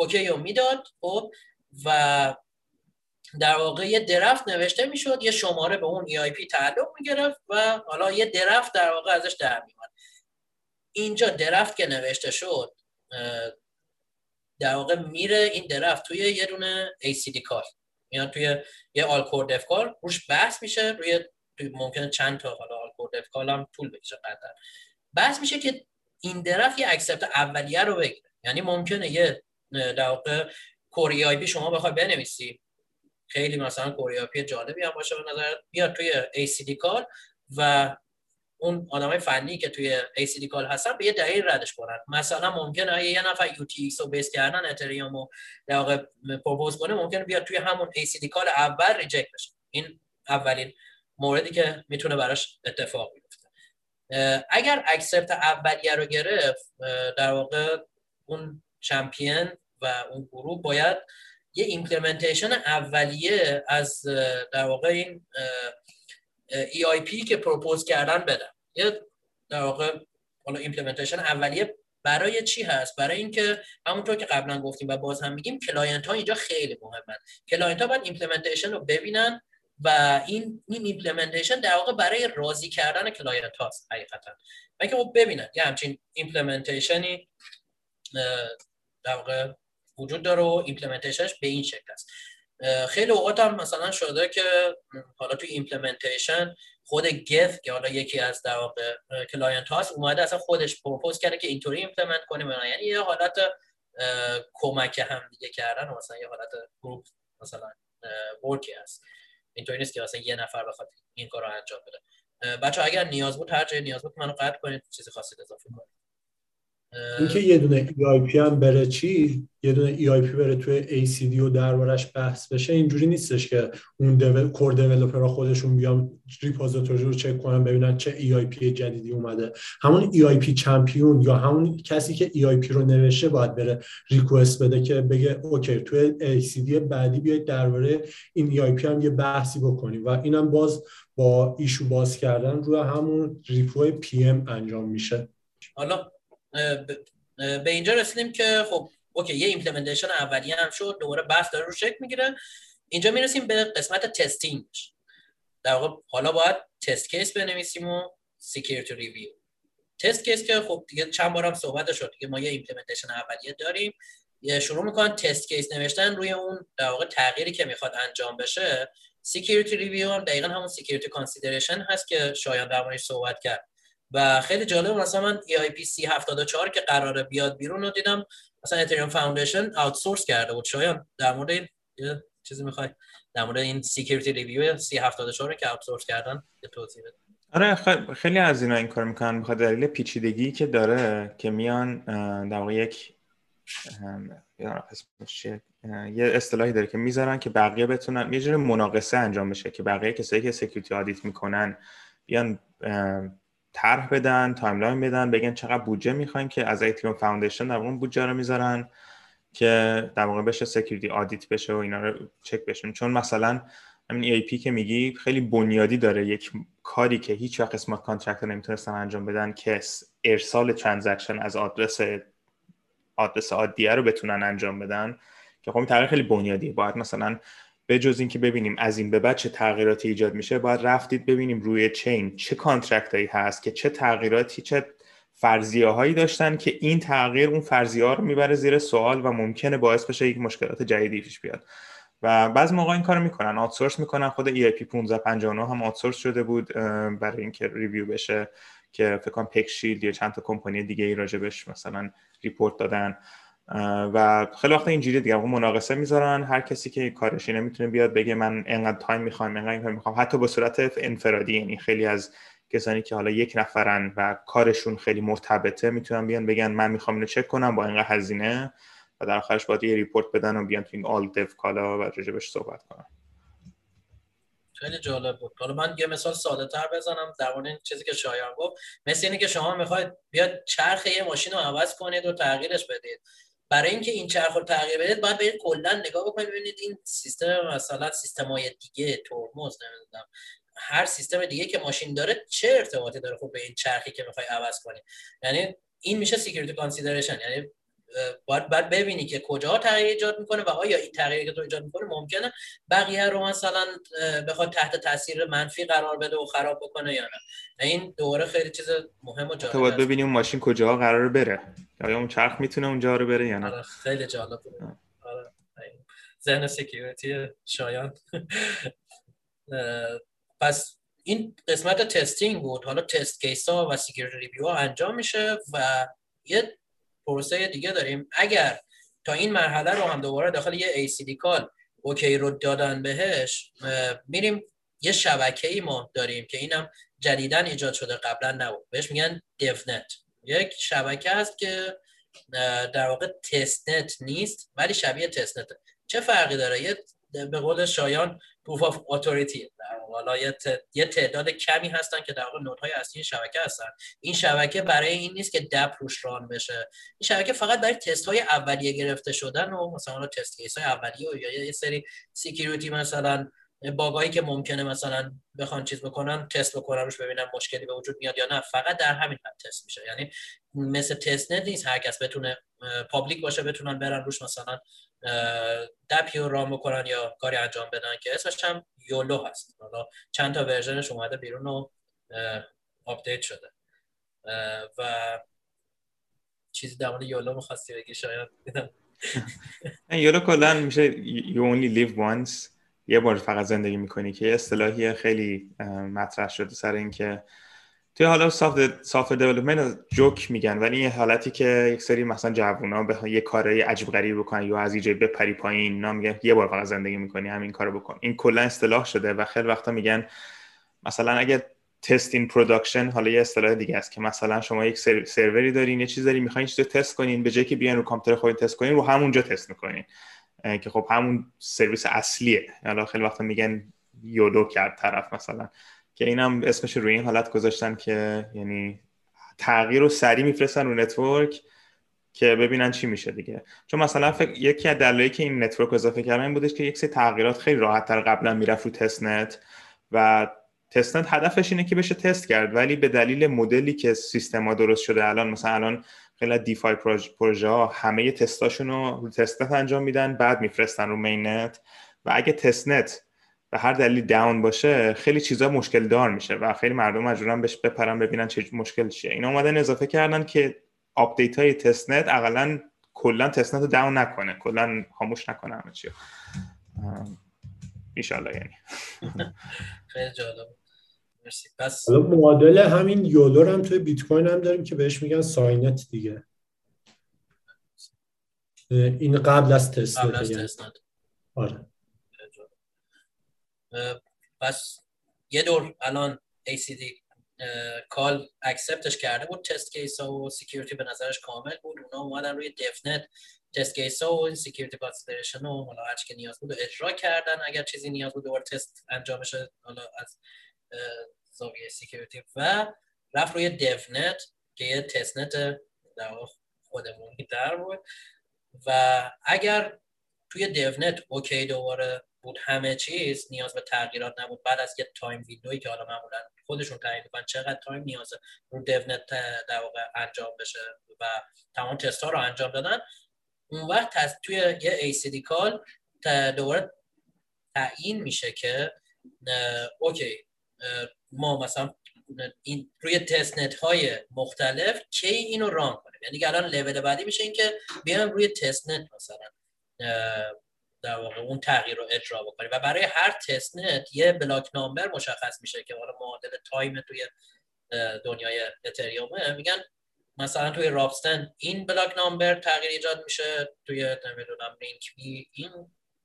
OK رو می‌داد خب و در واقع یه draft نوشته می‌شد یه شماره به اون EIP تعلق می‌گرفت و حالا یه درفت در واقع ازش در میومد اینجا draft که نوشته شد در واقع میره این draft توی یه دونه ACD call. میاد توی یه All Core Devs call روش بحث میشه روی ممکنه چند تا حالا All Core Devs هم طول بکشه قدر بحث میشه که این draft یه accept اولیه رو بگیره. یعنی ممکنه یه در واقع Core EIP شما بخوای بنویسی. خیلی مثلا Core EIP جالبی هم باشه به نظر بیاد توی ACD call و اون آدمای فنی که توی ACD call هستن به یه دلیل ردش کنن. مثلا ممکنه یه نفر UTXO base کردن اتریوم رو در واقع propose کنه ممکنه بیاد توی همون ACD call اول reject بشه. این اولین موردی که می‌تونه براش اتفاق بیفته. اگر accept اولیه رو گرفت در واقع اون champion و اون گروه باید یه implementation اولیه از در واقع این EIP که propose کردن بدن. یه در واقع حالا implementation اولیه برای چی هست؟ برای اینکه همونطور که قبلا گفتیم و باز هم میگیم client ها اینجا خیلی مهمن. client ها باید implementation رو ببینن و این این implementation در واقع برای راضی کردن client هاست حقیقتا. و که خب ببینن یه همچین implementation ی در واقع وجود داره و implementation ش به این شکل است. خیلی اوقات هم مثلا شده که حالا توی implementation خود Geth که حالا یکی از در واقع client هاست اومده اصلا خودش propose کرده که اینطوری implement کنیم یعنی یه حالت کمک هم دیگه کردن مثلا یه حالت group مثلا work ی هست. اینطوری نیست که مثلا یه نفر بخواد این کار رو انجام بده. بچه اگر نیاز بود هر جای نیاز بود منو قطع کنید چیزی خاصی اضافه کنید. اینکه یه دونه EIP هم بره چی؟ یه دونه EIP بره توی ACD و دربارش بحث بشه اینجوری نیستش که اون devel... core developer ها خودشون بیان repository رو چک کنن ببینن چه EIP جدیدی اومده. همون EIP champion یا همون کسی که EIP رو نوشته باید بره request بده که بگه OK توی ACD بعدی بیاید درباره این EIP هم یه بحثی بکنیم. و اینم باز با issue باز کردن روی همون repo PM انجام میشه. حالا به اینجا رسیدیم که خب OK یه implementation اولیه هم شد دوباره بحث داره رو شکل می‌گیره. اینجا می‌رسیم به قسمت testing در واقع حالا باید test case بنویسیم و security review test case که خب دیگه چند بارم صحبت شد دیگه ما یه implementation اولیه داریم. یه شروع می‌کنن test case نوشتن روی اون در واقع تغییری که می‌خواد انجام بشه. security review هم دقیقا همون security consideration هست که شایان در صحبت کرد. و خیلی جالب مثلا من EIP 3074 که قراره بیاد بیرون رو دیدم مثلا اتریوم Foundation outsource کرده بود. شایان در مورد این چیزی می‌خوای؟ در مورد این security review 3074 که outsource کردن یه توضیح بده آره خیلی از اینا این کار می‌کنن. بخاطر دلیل پیچیدگی که داره که میان در واقع یک یه اصطلاحی داره که می‌ذارن که بقیه بتونن یه جور مناقصه انجام بشه که بقیه کسایی که security audit می‌کنن بیان طرح بدن timeline بدن بگن چقدر بودجه می‌خوایم که از Ethereum Foundation در اون بودجه رو می‌ذارن که در واقع بشه security audit بشه و اینا رو چک بشن. چون مثلا همین EIP که میگی خیلی بنیادی داره. یک کاری که هیچ وقت smart contract نمی‌تونستن انجام بدن که ارسال transaction از آدرس آدرس عادیه رو بتونن انجام بدن. که خب تغییر خیلی بنیادیه. باید مثلا به جز اینکه ببینیم از این به بعد چه تغییراتی ایجاد میشه باید رفتید ببینیم روی chain چه contract هایی هست که چه تغییراتی چه فرضیه هایی داشتن که این تغییر اون فرضیه ها رو می‌بره زیر سوال و ممکنه باعث بشه یک مشکلات جدیدی پیش بیاد. و بعض موقع این کارو می‌کنن outsource می‌کنن خود EIP 1559 هم outsource شده بود برای اینکه review بشه که فکر کنم PeckShield یا چند تا کمپانی دیگه ای راجبش مثلا report دادن. و خیلی وقت اینجوری دیگه مناقصه می‌ذارن. هر کسی که کارش اینه می‌تونه بیاد بگه من انقدر time می‌خوام انقدر این می‌خوام. حتی به صورت انفرادی یعنی خیلی از کسانی که حالا یک نفرن و کارشون خیلی مرتبطه می‌تونن بیان بگن من می‌خوام اینو چک کنم با اینقدر هزینه و در آخرش باید یه report بدن و بیان تو این All Dev call ها و راجبش صحبت کنن. خیلی جالب بود. حالا من یه مثال ساده تر بزنم در مورد چیزی که شایان گفت. مثل اینه که شما می‌خواید بیاد چرخ یه ماشین رو عوض کنید و تغییرش بدید. برای اینکه این چرخ رو تغییر بدید باید برید کلا نگاه بکنید. ببینید این سیستم مثلا سیستم های دیگه ترمز نمی‌دونم هر سیستم دیگه که ماشین داره چه ارتباطی داره خب به این چرخی که می‌خوای عوض کنی؟ یعنی این میشه security consideration یعنی باید, باید ببینی که کجا تغییر ایجاد می‌کنه و آیا این تغییری که تو ایجاد می‌کنه ممکنه بقیه رو مثلا بخواد تحت تاثیر منفی قرار بده و خراب بکنه یا نه. این دوره خیلی چیز مهم و جالب باید ببینیم ماشین کجا قرار بره. آیا اون چرخ می‌تونه اونجا رو بره یا نه؟ آره خیلی جالب آره ذهن security شایان. پس این قسمت testing بود. حالا test case ها و security review انجام میشه و یه پروسه دیگه داریم. اگر تا این مرحله رو هم دوباره داخل یه ACD call okay رو دادن بهش میریم یه شبکه ای ما داریم که اینم جدیدن ایجاد شده قبلا نبود. بهش میگن devnet یک شبکه هست که در واقع testnet نیست ولی شبیه testnet ه چه فرقی داره؟ یه به قول شایان proof of authority. حالا یه تعداد کمی هستن که در واقع node های اصلی شبکه هستن. این شبکه برای این نیست که dapp روش run بشه. این شبکه فقط برای تست های اولیه گرفته شدن و مثلا test case های اولیه و یا یه سری security مثلا باگایی که ممکنه مثلا بخوان چیز بکنن تست بکنن روش ببینن مشکلی به وجود میاد یا نه. فقط در همین حد تست میشه. یعنی مثل testnet نیست هر کس بتونه public باشه بتونن برن روش مثلا dapp ی رو run بکنن یا کاری انجام بدن که اسمش هم YOLO هست. حالا چند تا version ش اومده بیرون و آپدیت شده. و چیزی در مورد YOLO می‌خواستی بگی؟ شایان. YOLO کلا میشه you only live once. یه بار فقط زندگی می‌کنی که یه اصطلاحی خیلی مطرح شده سر اینکه توی حالا soft soft development جوک میگن ولی یه حالتی که یک سری مثلا جوونا به یه کاری عجیب غریب بکنن یا از یه جای بپری پایین نه میگن یه بار فقط زندگی می‌کنی همین کارو بکن. این کلا اصطلاح شده و خیلی وقتا میگن مثلا اگه test in production حالا یه اصطلاح دیگه است که مثلا شما یک سروری دارین یه چیز دارین می‌خواین چیزو تست کنین به جای که بیان رو کامپیوتر خودتون تست کنین رو همونجا تست می‌کنین. که خب همون سرویس اصلیه. حالا خیلی وقتا میگن YOLO کرد طرف مثلا. که اینم اسمش روی این حالت گذاشتن که یعنی تغییر رو سریع میفرستن رو network که ببینن چی میشه دیگه. چون مثلا فکر یکی از دلایلی که این network اضافه کردن این بودش که یک سری تغییرات خیلی راحت تر قبلا می‌رفت رو testnet و testnet هدفش اینه که بشه تست کرد. ولی به دلیل مدلی که سیستما درست شده الان مثلا الان خیلی DeFi پروژه ها همه تستاشون رو رو testnet انجام میدن بعد میفرستن رو mainnet و اگه testnet به هر دلیل down باشه خیلی چیزا مشکل دار میشه و خیلی مردم مجبورن بهش بپرن ببینن چه مشکل چیه. اینا اومدن اضافه کردن که آپدیت های testnet اقلا کلا testnet رو down نکنه. کلا خاموش نکنه همه چی ایشالله یعنی. خیلی جالب. مرسی. پس معادل همین YOLO هم توی بیت کوین هم داریم که بهش میگن signet دیگه. این قبل از تست قبل از تست آره. پس یه دور الان ACD call accept ش کرده بود test case ها و security به نظرش کامل بود. اونا اومدن روی devnet test case ها و security consideration و حالا هر که نیاز بود اجرا کردن. اگر چیزی نیاز بود دوباره تست انجام بشه حالا از زاویه security و رفت روی devnet که یه testnet در خودمونی تر بود. و اگر توی devnet okay دوباره بود همه چیز نیاز به تغییرات نبود. بعد از یه time window ی که حالا معمولا خودشون تعیین می‌کنن چقدر time نیازه رو devnet در واقع انجام بشه و تمام تست ها رو انجام دادن. اون وقت توی یه ACD call دوباره تعیین میشه که okay ما مثلا این روی testnet های مختلف کی اینو run کنیم؟ یعنی الان لول بعدی میشه اینکه بیایم روی testnet مثلا در واقع اون تغییر رو اجرا بکنیم. و برای هر testnet یه block number مشخص میشه که حالا معادل time توی دنیای اتریومه. میگن مثلا توی Ropsten این block number تغییر ایجاد میشه توی نمی‌دونم Rinkeby این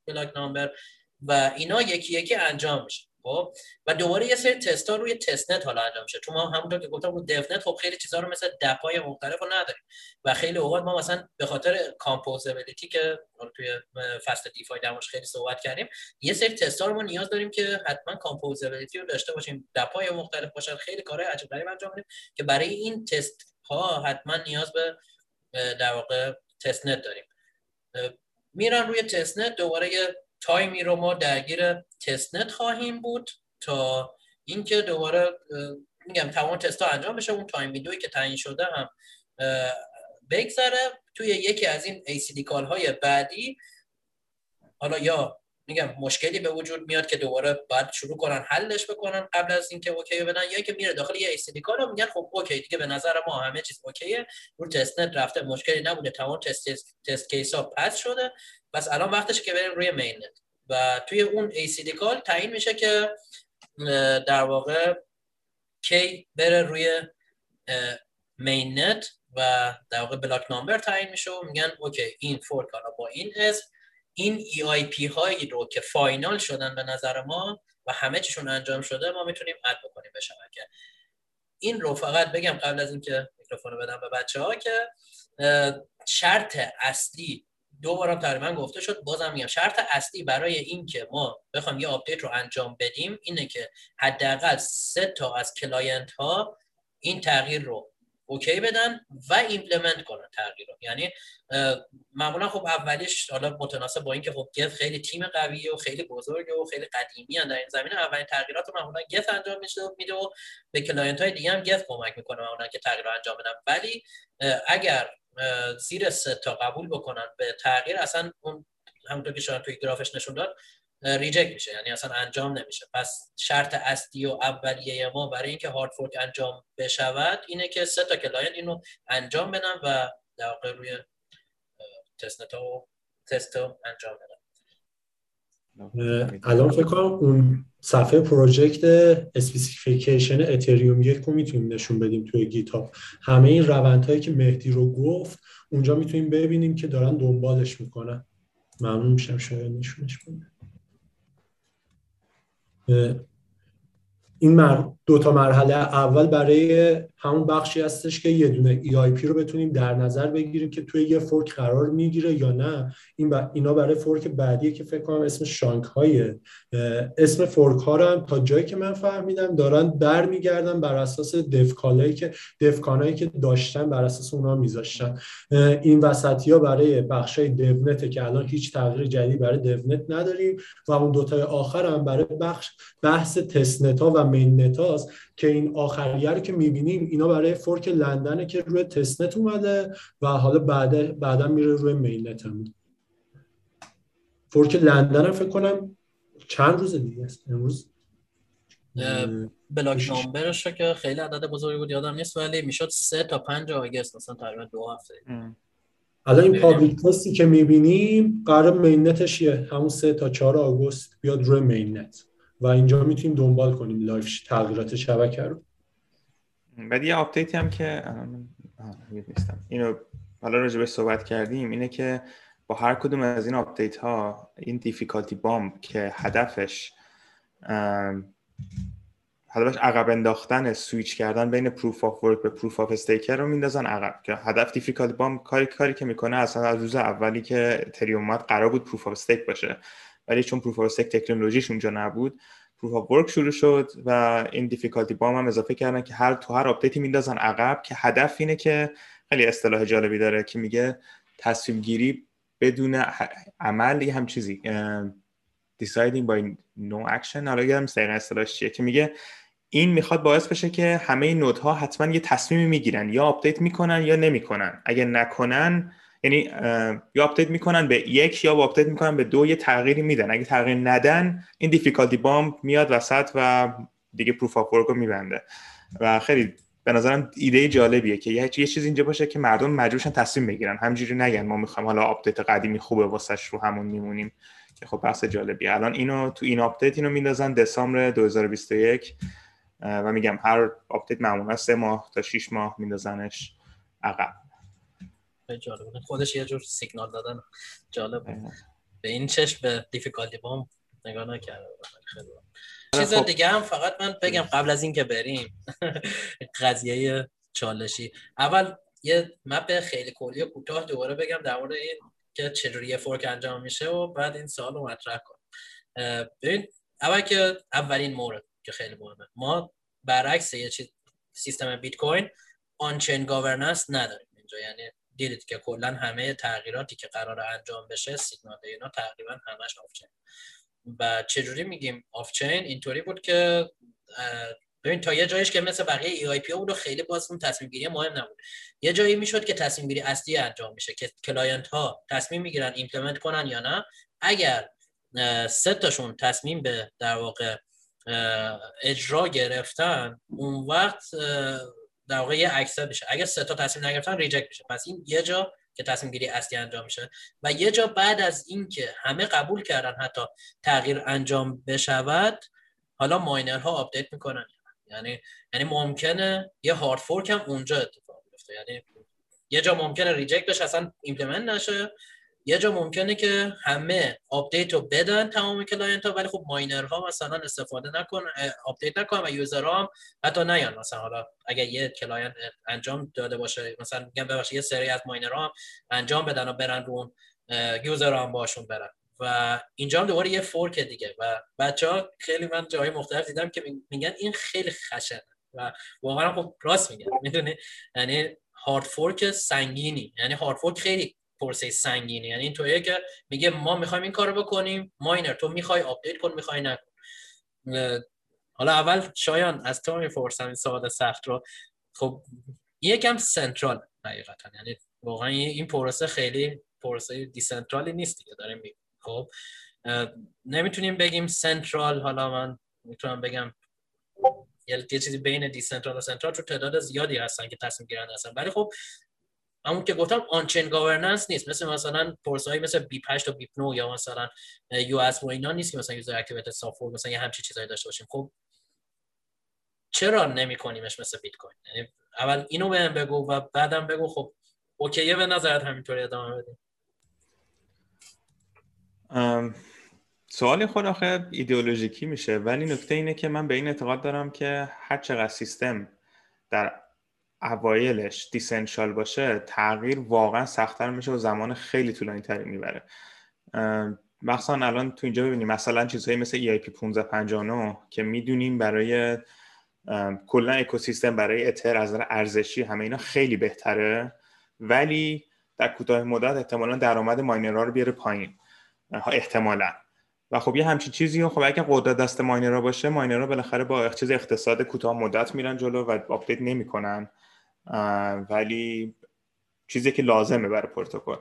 block number و اینا یکی یکی انجام میشه. خب؟ و دوباره یه سری تستا روی testnet حالا انجام میشه تو ما همونطور که گفتم رو devnet خب خیلی چیزا رو مثل dapp ای مختلف رو نداریم. و خیلی اوقات ما مثلا به خاطر composability که توی فصل DeFi درباره‌ش خیلی صحبت کردیم یه سری تستا رو ما نیاز داریم که حتما composability رو داشته باشیم. dapp ای مختلف باشن خیلی کارهای عجیب غریب انجام بدیم که برای این تست ها حتما نیاز به در واقع testnet داریم میرن روی testnet دوباره یه time ی رو ما درگیر testnet خواهیم بود تا اینکه دوباره میگم تمام تست ها انجام بشه. اون time window ی که تعیین شده هم بگذره. توی یکی از این ACD call های بعدی حالا یا میگم مشکلی به وجود میاد که دوباره بعد شروع کنن حلش بکنن قبل از اینکه okay بدن یا که میره داخل یه ACD call میگن خب okay دیگه به نظر ما همه چیز okay ه. رو testnet رفته مشکلی نبوده. تمام test test case ها pass شده. پس الان وقتش که بریم روی mainnet و توی اون ACD call تعیین میشه که در واقع کی بره روی mainnet و در واقع block number تعیین میشه و میگن okay این fork حالا با این اسم این EIP هایی رو که final شدن به نظر ما و همه چیشون انجام شده ما می‌تونیم add بکنیم به شبکه. این رو فقط بگم قبل از اینکه میکروفون بدم به بچه ها که شرط اصلی دو بارم تقریبا گفته شد. بازم میگم شرط اصلی برای اینکه ما بخوام یه update رو انجام بدیم اینه که حداقل سه تا از client ها این تغییر رو okay بدن و implement کنن تغییر رو. یعنی معمولا خب اولیش حالا متناسب با اینکه خب Geth خیلی تیم قویه و خیلی بزرگه و خیلی قدیمی در این زمینه اولین تغییرات رو معمولا Geth انجام میده و به client های دیگه هم Geth کمک می‌کنه معمولا که تغییر رو انجام بدن. ولی اگر زیر سه تا قبول بکنن به تغییر اصلا اون همونطور که شما توی گرافش نشون داد reject میشه یعنی اصلا انجام نمیشه. پس شرط اصلی و اولیه ما برای اینکه hard fork انجام بشود اینه که سه تا client اینو انجام بدن و در واقع روی تست و تست انجام بدن. الان فکر کنم اون صفحه project specification اتریوم یک رو می‌تونیم نشون بدیم توی گیت‌هاب. همه این روندهایی که مهدی رو گفت اونجا می‌تونیم ببینیم که دارن دنبالش می‌کنن. ممنون میشم شاید نشونش بده این دو تا مرحله اول برای همون بخشی هستش که یه دونه EIP رو بتونیم در نظر بگیریم که توی یه fork قرار می‌گیره یا نه. این اینا برای fork بعدیه که فکر کنم اسم شانگهای اسم fork ها رو هم تا جایی که من فهمیدم دارن برمیگردن بر اساس دوکانایی که دوکانایی که داشتن بر اساس اونا میذاشتن. این وسطی ها برای بخش های devnet که الان هیچ تغییر جدید برای devnet نداریم و اون دوتای آخر هم برای بخش بحث testnet ها و main هاست که این آخریه رو که می‌بینیم اینا برای fork لندنه که روی testnet اومده و حالا بعد بعدا میره روی mainnet هم. fork لندن هم فکر کنم چند روز دیگه است؟ امروز؟ block number ش که خیلی عدد بزرگی بود یادم نیست ولی می‌شد سه تا پنج آگست مثلا تقریبا دو هفته. الان این public testی که می‌بینیم قرار mainnet ش یه همون سه تا 4 آگوست بیاد روی mainnet. و اینجا می‌تونیم دنبال کنیم live تغییرات شبکه رو. بعد یه update ی هم که نیستم. اینو حالا راجع صحبت کردیم اینه که با هر کدوم از این update ها این difficulty bomb که هدفش هدفش عقب انداختن سویچ کردن بین proof of work به proof of stake رو میندازن عقب. که هدف difficulty bomb کاری کاری که می‌کنه اصلا از روز اولی که اتریوم اومد قرار بود proof of stake باشه. ولی چون proof of stake تکنولوژیش اونجا نبود proof of work شروع شد و این difficulty bomb هم اضافه کردن که هر تو هر update ی میندازن عقب که هدف اینه که خیلی اصطلاح جالبی داره که میگه تصمیم گیری بدون عمل یه هم چیزی. deciding by no action. حالا یادم دقیقا اصطلاحش چیه که میگه این می‌خواد باعث بشه که همه node ها حتما یه تصمیمی می‌گیرن یا update می‌کنن یا نمی‌کنن. اگه نکنن یعنی یا update می‌کنن به یک یا update می‌کنن به دو یه تغییری میدن. اگه تغییر ندن این difficulty bomb میاد وسط و دیگه proof of رو میبنده. و خیلی به نظرم ایده جالبیه که یه چیز اینجا باشه که مردم مجبورشن تصمیم بگیرن. همینجوری نگن ما می‌خوایم حالا update قدیمی خوبه واسش رو همون میمونیم. که خب بحث جالبیه. الان اینو تو این update اینو میندازن دسامبر 2021 و میگم هر update معمولا سه ماه تا 6 ماه میندازنش عقب. جالبه خودش یه جور سیگنال دادن. جالب به این چشم به difficulty bomb نگاه نکرده چیز خب. دیگه هم فقط من بگم قبل از اینکه بریم قضیه چالشی. اول یه map خیلی کلی و کوتاه دوباره بگم در مورد این که چجوری یه fork انجام میشه و بعد این سوال رو مطرح کنم. ببین اول که اولین مورد که خیلی مهمه. ما برعکس یه چیز سیستم بیت کوین on-chain governance نداریم اینجا. یعنی دیدید که کلا همه تغییراتی که قرار انجام بشه سیگنال اینا تقریبا همش off-chain و چجوری میگیم off-chain اینطوری بود که ببین تا یه جایش که مثل بقیه EIP بود و خیلی باز اون تصمیم گیری مهم نبود. یه جایی می‌شد که تصمیم گیری اصلی انجام میشه که client ها تصمیم می‌گیرن implement کنن یا نه. اگر سه تاشون تصمیم به در واقع اجرا گرفتن اون وقت در واقع یه accept میشه اگر سه تا تصمیم نگرفتن reject میشه. پس این یه جا که تصمیم گیری اصلی انجام میشه و یه جا بعد از اینکه همه قبول کردن حتی تغییر انجام بشود حالا miner ها update می‌کنن. یعنی یعنی ممکنه یه hard fork هم اونجا اتفاق بیفته. یعنی یه جا ممکنه reject بشه اصلا implement نشه یه جا ممکنه که همه update رو بدن تمام client ها ولی خب miner ها مثلا استفاده نکنن update نکنن و user ها هم حتی نیان. مثلا حالا اگر یه client انجام داده باشه مثلا میگم ببخشید یه سری از minerها هم انجام بدن و برن رو user هم باشون برن. و اینجا هم دوباره یه fork دیگه. و بچه ها خیلی من جای مختلف دیدم که میگن این خیلی خشنه. و واقعا خب راست میگن. می‌دونی؟ یعنی hard fork سنگینی. یعنی hard fork خیلی process سنگینی یعنی اینطوریه که میگه ما می‌خوایم این کارو بکنیم miner تو می‌خوای update کن می‌خوای نکن. حالا اول شایان از تو می‌پرسم این سوال سخت رو. خب یکم central حقیقتا. یعنی واقعا این پروسه خیلی پروسه decentralی نیست دیگه داریم خب نمی‌تونیم بگیم central. حالا من می‌تونم بگم یه چیزی بین decentral و central تو تعداد زیادی هستن که تصمیم گیرنده هستن. ولی خب همون که گفتم on-chain governance نیست. مثل مثلا process مثل BIP 8 و BIP 9 یا مثلا UASF و اینا نیست که مثلا user activated soft fork مثلا یه همچین چیزایی داشته باشیم. خب چرا نمی کنیمش مثل بیت کوین یعنی اول اینو بهم بگو و بعدم بگو. خب اوکیه به نظرت همینطوری ادامه بدیم. سوال خود آخه ایدئولوژیکی میشه. ولی نکته اینه که من به این اعتقاد دارم که هر چقدر سیستم در اوایلش decentral باشه تغییر واقعا سختتر میشه و زمان خیلی طولانی تری می‌بره مخصوصا الان تو اینجا ببینیم مثلا چیزهایی مثل EIP 1559 که می‌دونیم برای کلا اکوسیستم برای اتر از ارزشی همه اینا خیلی بهتره ولی در کوتاه مدت احتمالا درآمد minerها رو بیاره پایین. احتمالا. و خب یه همچین چیزی خب اگه قدرت دست minerها باشه minerها بالاخره با چیز اقتصاد کوتاه مدت میرن جلو و update نمی‌کنن. ولی چیزی که لازمه برای پروتکل.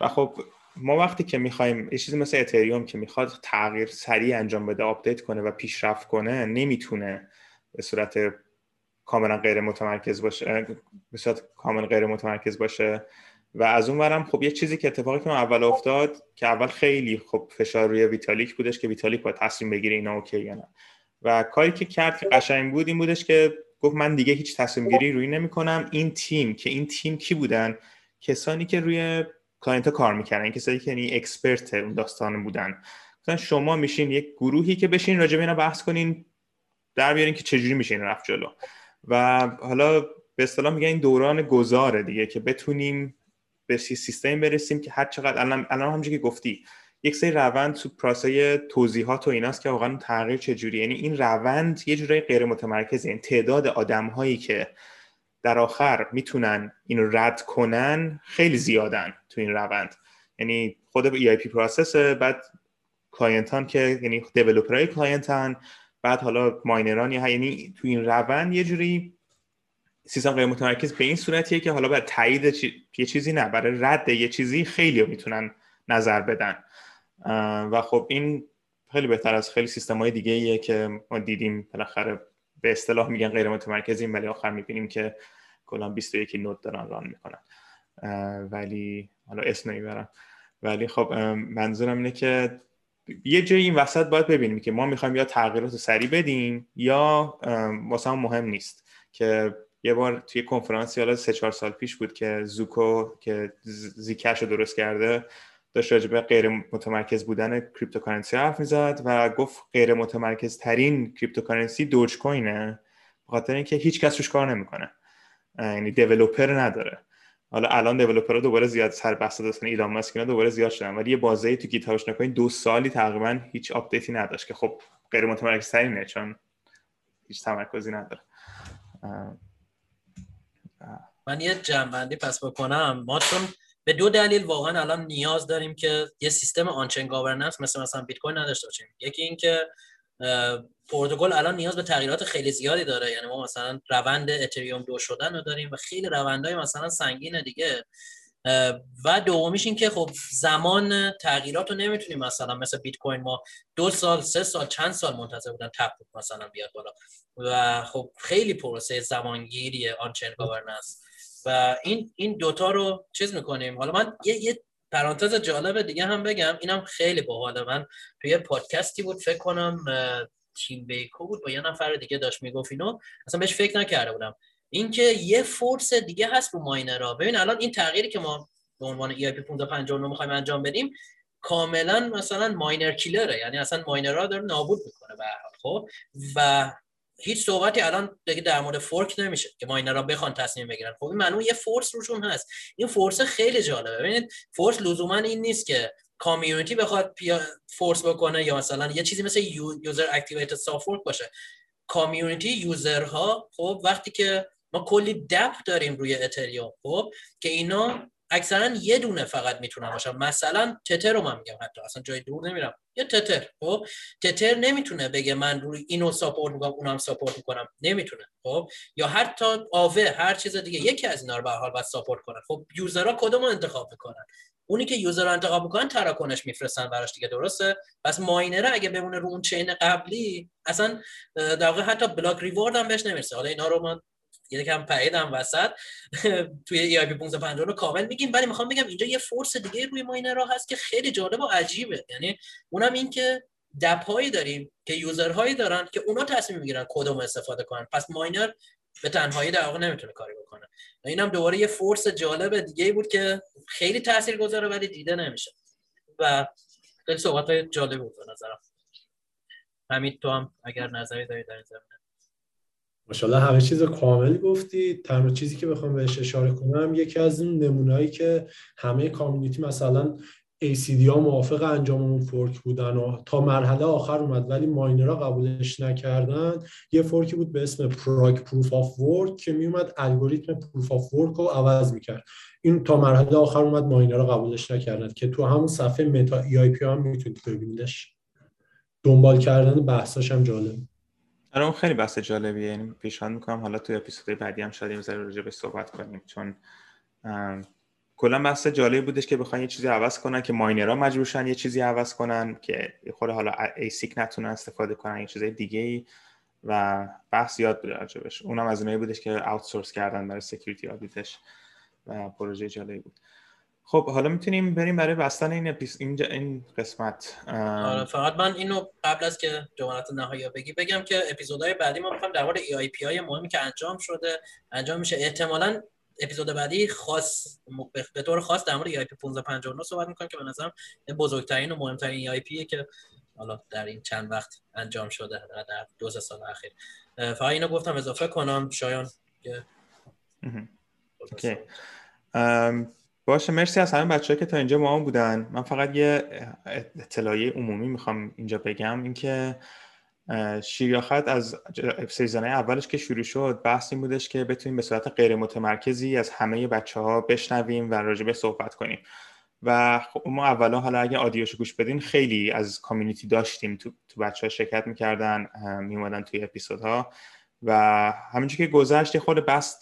و خب ما وقتی که می‌خوایم یه چیزی مثل اتریوم که می‌خواد تغییر سریع انجام بده update کنه و پیشرفت کنه نمی‌تونه به صورت کاملا غیر متمرکز باشه به صورت کاملا غیر متمرکز باشه. و از اون برم خب یه چیزی که اتفاقی که اول افتاد که اول خیلی خب فشار روی ویتالیک بودش که ویتالیک باید تصمیم بگیره اینا اوکی یا نه. و کاری که کرد که قشنگ بود این بودش که گفت من دیگه هیچ تصمیم گیری روی نمی‌کنم. این تیم که این تیم کی بودن؟ کسانی که روی client کار می‌کردن این کسایی که یعنی expert اون داستان بودن. مثلا شما میشین یک گروهی که بشین راجع به اینا بحث کنین در بیارین که چجوری میشه این رفت جلو. و حالا به اصطلاح میگن این دوران گذاره دیگه که بتونیم به سیستم برسیم که هر چقدر الان الان که گفتی. یک سری روند تو process توضیحات و ایناست که واقعا تغییر چجوری. یعنی این روند یه جورایی غیر متمرکزه این یعنی تعداد آدم هایی که در آخر می‌تونن اینو رد کنن خیلی زیادن تو این روند. یعنی خود EIP process بعد clientان که یعنی developerای clientان بعد حالا minerان یعنی تو این روند یه جوری سیستم غیر متمرکز به این صورتیه که حالا برای تایید یه چیزی نه برای رد یه چیزی خیلی می‌تونن نظر بدن. و خب این خیلی بهتر از خیلی سیستم های دیگه ایه که ما دیدیم. بالاخره به اصطلاح میگن غیر متمرکزیم ولی آخر می‌بینیم که کلا 21 node دارن run می‌کنن. ولی حالا اسم نمی‌برم. ولی خب منظورم اینه که یه جایی این وسط باید ببینیم که ما می‌خوایم یا تغییرات سریع بدیم یا واسه مهم نیست که یه بار توی کنفرانسی حالا سه چهار سال پیش بود که زوکو که Zcash رو درست کرده داشت راجبه غیر متمرکز بودن cryptocurrency حرف می‌زد و گفت غیر متمرکز ترین cryptocurrency دوج کوینه بخاطر اینکه هیچ کس روش کار نمی‌کنه. یعنی developer نداره. حالا الان developerها دوباره زیاد سر بحث داشتن ایلان ماسک اینا دوباره زیاد شدن ولی یه بازه تو GitHubش نگاه کنین دو سالی تقریبا هیچ updateی نداشت که خب غیر متمرکز ترینه چون هیچ تمرکزی نداره. من یه جمع‌بندی پس بکنم. ما چون به دو دلیل واقعا الان نیاز داریم که یه سیستم on-chain governance مثل مثلا بیت کوین نداشته باشیم. یکی اینکه پروتکل الان نیاز به تغییرات خیلی زیادی داره. یعنی ما مثلا روند اتریوم دو شدن رو داریم و خیلی روندهای مثلا سنگین دیگه. و دومیش این که خب زمان تغییرات رو نمی‌تونیم مثلا مثل بیت کوین ما دو سال سه سال چند سال منتظر بودن تپ مثلا بیاد بالا. و خب خیلی پروسه زمانگیری آنچین گاورننس. و این این دوتا رو چیز می‌کنیم. حالا من یه, یه پرانتز جالب دیگه هم بگم. اینم خیلی باحاله من توی پادکستی بود فکر کنم تیم بیکو بود. با یه نفر دیگه داشت می‌گفت اینو. اصلا بهش فکر نکرده بودم. اینکه یه force دیگه هست رو minerها. ببین الان این تغییری که ما به عنوان EIP 1559 می‌خوایم انجام بدیم کاملا مثلا miner killerه. یعنی اصلا minerها داره نابود می‌کنه به خب؟ و هیچ صحبتی الان دیگه در مورد fork نمیشه که minerها بخوان تصمیم بگیرن. خب این معنی یه force روشون هست. این force خیلی جالبه. ببینید force لزوما این نیست که community بخواد بیاد force بکنه یا مثلا یه چیزی مثل user activated soft باشه. community userها خب وقتی که ما کلی dApp داریم روی اتریوم خب که اینا اکثرا یه دونه فقط می‌تونن باشن مثلا تتر رو من میگم حتی اصلا جای دور نمیرم. یه تتر خب؟ تتر نمی‌تونه بگه من روی اینو support می‌کنم اونم support می‌کنم. نمی‌تونه خب؟ یا حتی آوه هر چیز دیگه یکی از اینا رو به حال باید support کنن. خب userها کدوم انتخاب می‌کنن؟ اونی که user رو انتخاب می‌کنن تراکنش میفرستن براش دیگه درسته؟ پس miner اگه بمونه رو اون chain قبلی اصلا در واقع حتی block reward هم بهش نمی‌رسه. حالا اینا رو من یکم پریدم وسط. توی EIP 1550 رو کامل میگیم. ولی می‌خوام بگم اینجا یه force دیگه روی miner ها هست که خیلی جالب و عجیبه. یعنی اونم این که dApp هایی داریم که user هایی دارن که اونا تصمیم می‌گیرن کدوم استفاده کنن. پس miner به تنهایی در واقع نمی‌تونه کاری بکنه. اینم دوباره یه فورس جالب دیگه بود که خیلی تاثیر گذاره ولی دیده نمیشه. و خیلی صحبت های جالب بود به نظرم. همین تو هم اگر نظری داری در این زمینه؟ ماشاءالله همه چیز کامل گفتی. تنها چیزی که بخوام بهش اشاره کنم یکی از اون نمونهایی که همه کامیونیتی مثلا ACD ها موافق انجام اون فورک بودن و تا مرحله آخر اومد ولی ماینرها قبولش نکردن. یه fork ی بود به اسم prog proof of work که میومد الگوریتم proof of work رو عوض می‌کرد. این تا مرحله آخر اومد miner ها قبولش نکردن که تو همون صفحه meta EIP هم می‌تونید ببینیدش. دنبال کردن بحثاش هم جالب آره اون خیلی بحث جالبیه. یعنی پیشنهاد می‌کنم حالا توی اپیزود بعدی هم شاید یه راجع به صحبت کنیم. چون کلا بحث جالب بودش که بخوان یه چیزی عوض کنن که miner ها مجبورشن یه چیزی عوض کنن که خود حالا ASIC نتونن استفاده کنن یه چیزای دیگه ای و بحث یاد بوده راجبش اونم از اونایی بودش که outsource کردن برای security audit ش و پروژه جالبی بود. خب حالا می‌تونیم بریم برای بستن این. اینجا این قسمت. آره فقط من اینو قبل از که جملات نهایی بگی بگم که اپیزودهای بعدی ما می‌خوایم در مورد EIP های مهمی که انجام شده انجام میشه. احتمالاً اپیزود بعدی خاص به طور خاص در مورد EIP 1559 صحبت می‌کنم که به نظرم بزرگترین و مهمترین EIP که حالا در این چند وقت انجام شده در دو سال اخیر. فقط اینو گفتم اضافه کنم شایان که باشه مرسی از همه بچه‌ها که تا اینجا ما هم بودن. من فقط یه اطلاعیه عمومی می‌خوام اینجا بگم اینکه شیریاخت از سیزنه اولش که شروع شد بحث این بودش که بتونیم به صورت غیر متمرکزی از همه بچه ها بشنویم و راجبه صحبت کنیم. و خب ما اولا حالا اگه audio شو گوش بدین خیلی از community داشتیم تو, تو بچه ها شرکت می‌کردن میومدن توی اپیزودها. و همینجور که گذشت خود بحث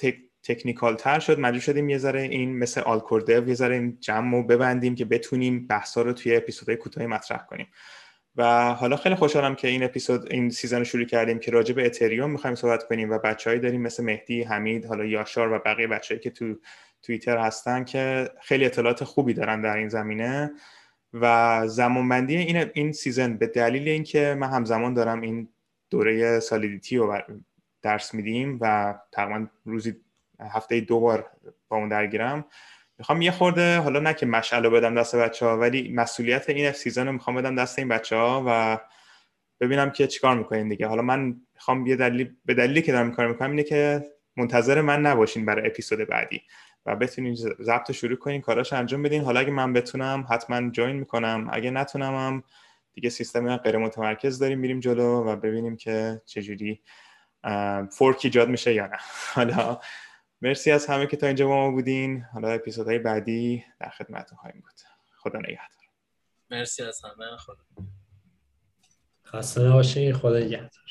technical تر شد. مجبور شدیم یه ذره این مثل آلکورده یه ذره این جمع رو ببندیم که بتونیم بحثا رو توی اپیزودهای کوتاهی مطرح کنیم. و حالا خیلی خوشحالم که این اپیزود این season رو شروع کردیم که راجع به اتریوم می‌خوایم صحبت کنیم و بچههایی داریم مثل مهدی حمید حالا یاشار و بقیه بچههایی که تو توییتر هستن که خیلی اطلاعات خوبی دارن در این زمینه. و زمانبندی این این season به دلیل اینکه من همزمان دارم این دوره Solidity رو درس میدیم و تقریبا روزی هفته دو بار با اون درگیرم. می‌خوام یه خورده حالا نه که مشعل بدم دست بچه ها ولی مسئولیت این season رو می‌خوام بدم دست این بچه ها و ببینم که چیکار می‌کنین دیگه. حالا من می‌خوام یه دلیل به دلیلی که دارم کار می‌کنم اینه که منتظر من نباشین برای اپیزود بعدی و بتونین ضبط شروع کنین کاراش انجام بدین. حالا اگه من بتونم حتما جوین می‌کنم. اگه نتونم هم دیگه سیستم غیر متمرکز داریم میریم جلو و ببینیم که چجوری فورک ایجاد میشه یا نه. حالا مرسی از همه که تا اینجا با ما بودین. حالا اپیزودهای بعدی در خدمتتون خواهیم بود. خدا نگهدار. مرسی از همه. خدا خسته نباشین. خدا نگهدار.